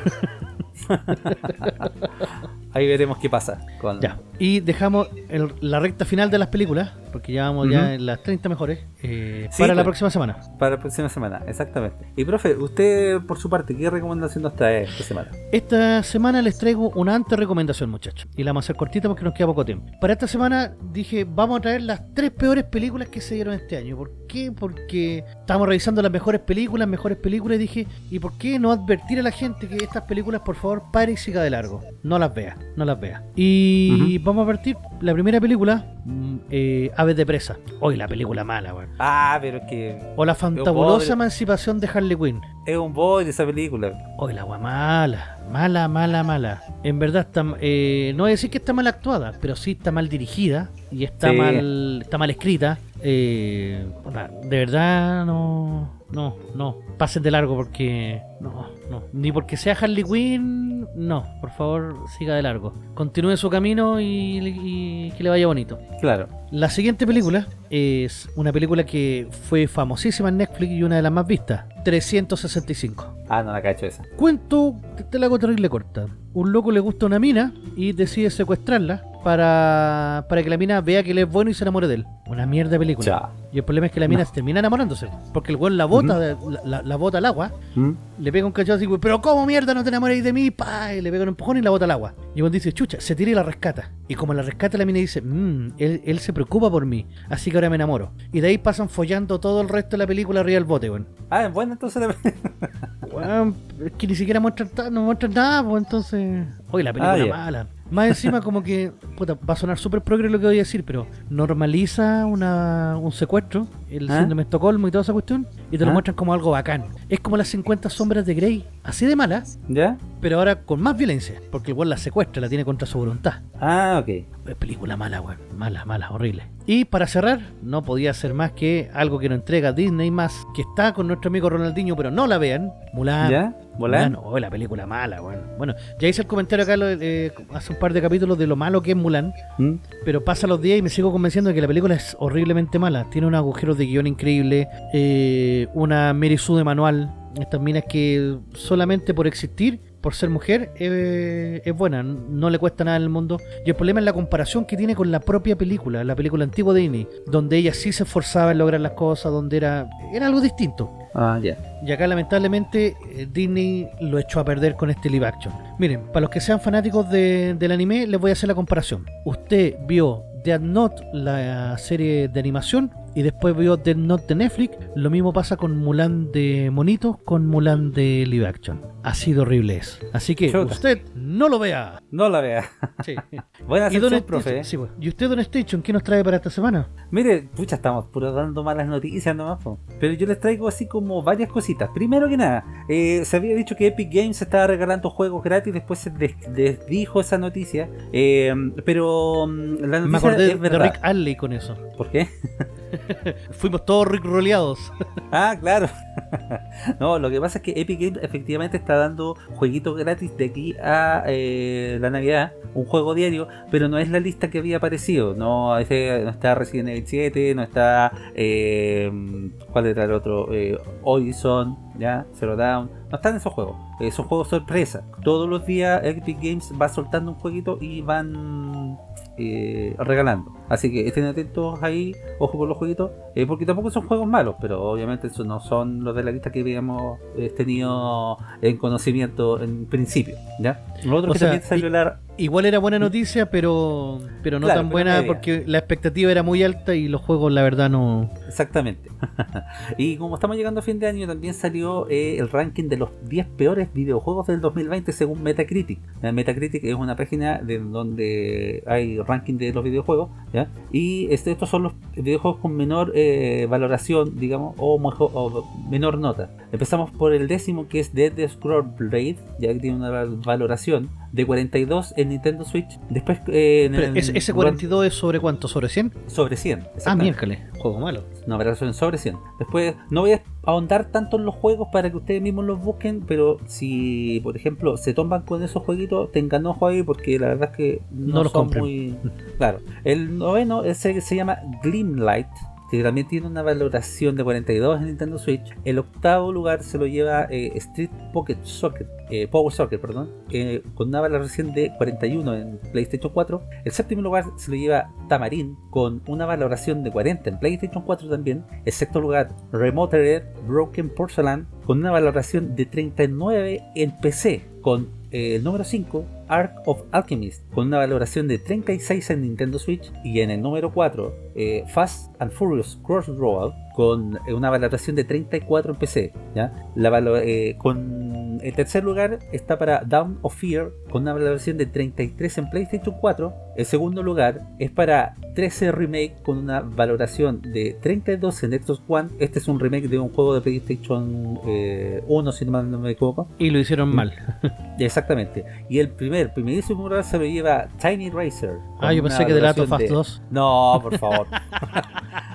Ahí veremos qué pasa. Con... Ya. Y dejamos el- la recta final de las películas, porque ya vamos ya en las 30 mejores, eh, Sí, para la pues. próxima semana. Para la próxima semana, exactamente. Y profe, usted por su parte, ¿qué recomendación nos trae esta semana? Esta semana les traigo una antes recomendación, muchachos. Y la vamos a hacer cortita porque nos queda poco tiempo. Para esta semana dije, vamos a traer las tres peores películas que se dieron este año. ¿Por qué? Porque estamos revisando las mejores películas, mejores películas, y dije, ¿y por qué no advertir a la gente que estas películas, por favor, pare y siga de largo? No las vea, no las vea. Y vamos a partir, la primera película, mm, eh, Aves de Presa. Hoy la película mala, weón. Ah, pero es que O la fantabulosa emancipación de Harley Quinn. es un boy de esa película. Hoy la agua mala, mala, mala, mala. En verdad está, eh, no voy a decir que está mal actuada, pero sí está mal dirigida y está Sí. mal, está mal escrita. Eh, de verdad no, no, no. Pasen de largo porque no, no. Ni porque sea Harley Quinn, no. Por favor, siga de largo. Continúe su camino y, y que le vaya bonito. Claro. La siguiente película es una película que fue famosísima en Netflix y una de las más vistas. 365. Ah, no la cacho esa. Cuento, te la hago terrible corta. Un loco le gusta una mina y decide secuestrarla para, para que la mina vea que él es bueno y se enamore de él. Una mierda de película. Ya. Y el problema es que la mina se termina enamorándose. Porque el weón la bota, la, la- la bota al agua, le pega un cachazo así, pero ¿cómo mierda no te enamoréis de mí? Pa, y le pega un empujón y la bota al agua. Y el weón dice, chucha, se tira y la rescata. Y como la rescata, la mina dice, mmm, él, él se preocupa por mí, así que ahora me enamoro. Y de ahí pasan follando todo el resto de la película arriba del bote, weón. Ah, bueno, entonces la... Weón, es que ni siquiera muestran, no muestran nada, pues entonces. Oye, la película Ah, mala. Más encima, como que. Puta, va a sonar súper progre lo que voy a decir, pero normaliza una, un secuestro, el ¿Ah? síndrome de Estocolmo y toda esa cuestión, y te lo ¿Ah? muestran como algo bacán. Es como las 50 sombras de Grey, así de mala, ¿Ya? pero ahora con más violencia, porque weón la secuestra, la tiene contra su voluntad. Ah, ok. Es película mala, weón. Mala, mala, horrible. Y para cerrar, no podía ser más que algo que nos entrega Disney más, que está con nuestro amigo Ronaldinho, pero no la vean. Mulan. ¿Ya? ¿Mulan? Mulan, oh, la película mala, weón. Bueno, ya hice el comentario acá eh, hace un par de capítulos de lo malo que es Mulan, ¿Mm? pero pasa los días y me sigo convenciendo de que la película es horriblemente mala. Tiene unos agujeros de guion increíble, eh, una Mary Sue de manual, estas minas que solamente por existir, por ser mujer, eh, es buena, no le cuesta nada en el mundo. Y el problema es la comparación que tiene con la propia película, la película antigua de Disney, donde ella sí se esforzaba en lograr las cosas, donde era, era algo distinto. Ah, ya. Y acá lamentablemente eh, Disney lo echó a perder con este live action. Miren, para los que sean fanáticos de- del anime, les voy a hacer la comparación. Usted vio Death Note, la serie de animación, y después vio Death Note de Netflix. Lo mismo pasa con Mulan de Monito, con Mulan de live action. Así de horrible es. Así que Chuta. usted no lo vea. No la vea. Sí. Buena y, Don sección, profe. sí, pues. ¿Y usted, Don Station, qué nos trae para esta semana? Mire, pucha, estamos puro dando malas noticias nomás, po. pero yo les traigo así como varias cositas. Primero que nada, eh, se había dicho que Epic Games estaba regalando juegos gratis, después se des- desdijo esa noticia, eh, pero mm, Me acordé es de. Rick Astley con eso. ¿Por qué? Fuimos todos roleados. Ah, claro. no, lo que pasa es que Epic Games efectivamente está dando jueguitos gratis de aquí a eh, la Navidad, un juego diario, pero no es la lista que había aparecido. No, ese- no está Resident Evil 7, no está. Eh, ¿Cuál era el otro? Eh, Horizon, ¿ya? Zero Down. No están esos juegos. Eh, son juegos sorpresa. Todos los días Epic Games va soltando un jueguito y van eh, regalando. Así que estén atentos ahí, ojo con los jueguitos, eh, porque tampoco son juegos malos, pero obviamente esos no son los de la lista que habíamos eh, tenido en conocimiento en principio. ¿ya? Lo otro O que sea, también salió la... Igual era buena noticia, pero pero no Claro, tan pero buena porque la expectativa era muy alta y los juegos la verdad no... Exactamente. y como estamos llegando a fin de año, también salió eh, el ranking de los 10 peores videojuegos del 2020 según Metacritic. Eh, Metacritic es una página de donde hay ranking de los videojuegos. ¿Ya? Y este, estos son los videojuegos con menor eh, valoración, digamos, o, mejo- o menor nota. Empezamos por el décimo que es Dead Scroll Blade, ya que tiene una val- valoración de 42 en Nintendo Switch. Después, eh, en el- ¿ese, ese 42 es sobre cuánto? ¿Sobre 100? sobre 100. Ah, miércoles, juego malo. No, pero son sobre 100. Después, no voy a ahondar tanto en los juegos para que ustedes mismos los busquen, pero si, por ejemplo, se toman con esos jueguitos, tengan ojo ahí porque la verdad es que no, No los son compren. muy... Claro. El noveno ese se llama Gleamlight, que también tiene una valoración de 42 en Nintendo Switch. El octavo lugar se lo lleva eh, Street Pocket Soccer, eh, Power Soccer, perdón, eh, con una valoración de 41 en PlayStation 4. El séptimo lugar se lo lleva Tamarin, con una valoración de 40 en PlayStation 4 también. El sexto lugar, Remote Red Broken Porcelain, con una valoración de 39 en PC, con eh, el número 5, Ark of Alchemist, con una valoración de 36 en Nintendo Switch. Y en el número 4, eh, Fast and Furious Crossroad, con una valoración de 34 en PC. ¿ya? La eh, con el tercer lugar está para Down of Fear, con una valoración de 33 en PlayStation 4. El segundo lugar es para 13 Remake, con una valoración de 32 en Xbox One. Este es un remake de un juego de PlayStation eh, 1, si no me equivoco. Y lo hicieron mal. Exactamente. Y el primer, primerísimo lugar se lo lleva Tiny Racer. Ah, yo pensé que de Last of Us valoración 2. No, por favor.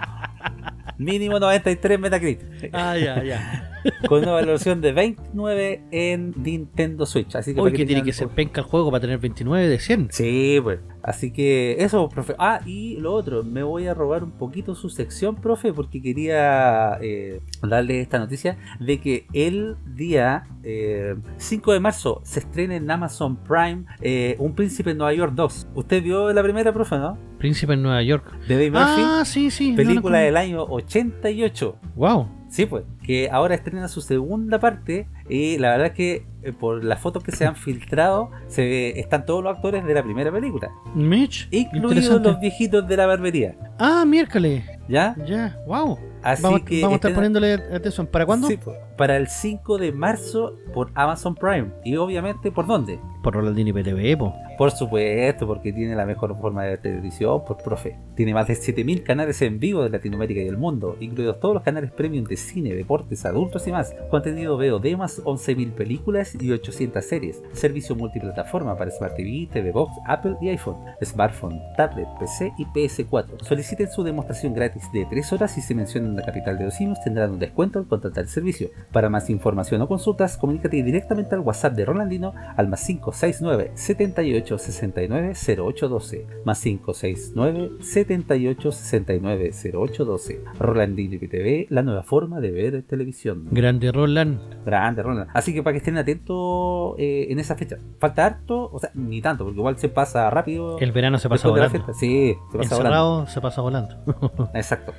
Mínimo 93 Metacritic. Ah, ya, ya. Con una valoración de 29 en Nintendo Switch. Así que Hoy para que tiene que ser penca el juego para tener 29 de 100. Sí, pues. Así que eso, profe. Ah, y lo otro, me voy a robar un poquito su sección, profe, porque quería eh, darle esta noticia de que el día eh, 5 de marzo se estrena en Amazon Prime eh, Un Príncipe en Nueva York 2. ¿Usted vio la primera, profe, no? Príncipe en Nueva York. De Dave Murphy. Ah, sí, sí. película del año 88. Wow. Sí, pues, que ahora estrena su segunda parte y la verdad es que por las fotos que se han filtrado se ve- están todos los actores de la primera película, Mitch. incluidos los viejitos de la barbería, Ah, miércoles. ¿ya? Ya, wow. Así Vamos, que vamos a estar poniéndole atención. ¿Para cuándo? Sí, para el 5 de marzo por Amazon Prime y obviamente por dónde? Por Rolandini PTV, po. Por supuesto, porque tiene la mejor forma de televisión, por profe. Tiene más de 7000 canales en vivo de Latinoamérica y el mundo, incluidos todos los canales premium de cine, deportes, adultos y más. Contenido VOD más 11.000 películas y 800 series. Servicio multiplataforma para Smart TV, TV Box, Apple y iPhone, smartphone, tablet, PC y PS4. Soliciten su demostración gratis de 3 horas y si mencionan la capital de los simios tendrán un descuento al contratar el servicio. Para más información o consultas, comunícate directamente al WhatsApp de Rolandino al más 569 78 69 0812 más 569 78 69 0812 Rolandino TV, la nueva forma de ver televisión. Grande Roland. Grande, Roland. Así que para que estén atentos eh, en esa fecha. Falta harto, o sea, ni tanto, porque igual se pasa rápido. El verano se pasa volando. Sí, se pasa volando. Se pasa volando. Exacto.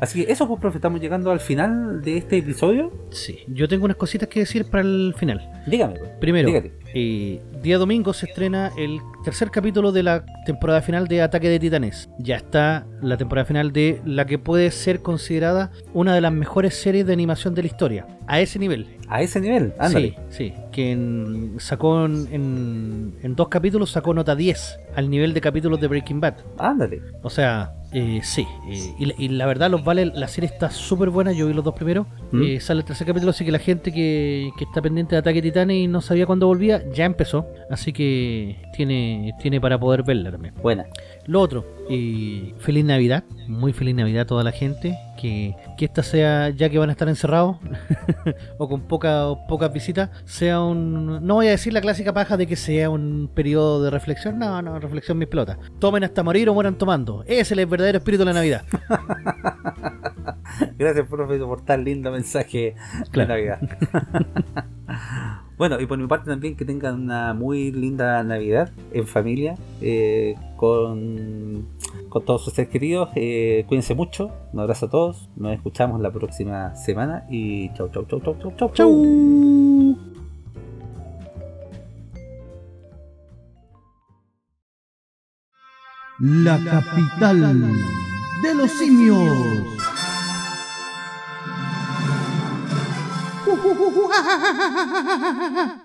Así que eso, pues, profe, estamos llegando al final de este episodio. sí. Yo tengo unas cositas que decir para el final. Dígame, pues. Primero, eh, día domingo se estrena el tercer capítulo de la temporada final de Ataque de Titanes. Ya está la temporada final de la que puede ser considerada una de las mejores series de animación de la historia. A ese nivel. A ese nivel, ándale. Sí, sí. Que en- sacó en, en- en dos capítulos sacó nota 10 al nivel de capítulos de Breaking Bad. Ándale. O sea, eh, sí. eh, y, la- y la verdad, los vale. La serie está súper buena. Yo vi los dos primeros. ¿Mm? Eh, sale el tercer capítulo. Así que la gente que, que está pendiente de Ataque Titanes y no sabía cuándo volvía, ya empezó. Así que tiene, tiene para poder verla también. Buena. Lo otro, eh, feliz Navidad, muy feliz Navidad a toda la gente, que, que esta sea, ya que van a estar encerrados o con poca, o pocas visitas, sea un, no voy a decir la clásica paja de que sea un periodo de reflexión, no, no, reflexión mis pelotas. Tomen hasta morir o mueran tomando, ese es el verdadero espíritu de la Navidad. Gracias, profe, por tan lindo mensaje Claro. de Navidad. bueno, y por mi parte también que tengan una muy linda Navidad en familia, eh, con, con todos sus seres queridos. eh, cuídense mucho, un abrazo a todos. Nos escuchamos la próxima semana y chau, chau, chau, chau, chau, chau. chau. Chau. La capital de los simios. 呼呼呼呼啊！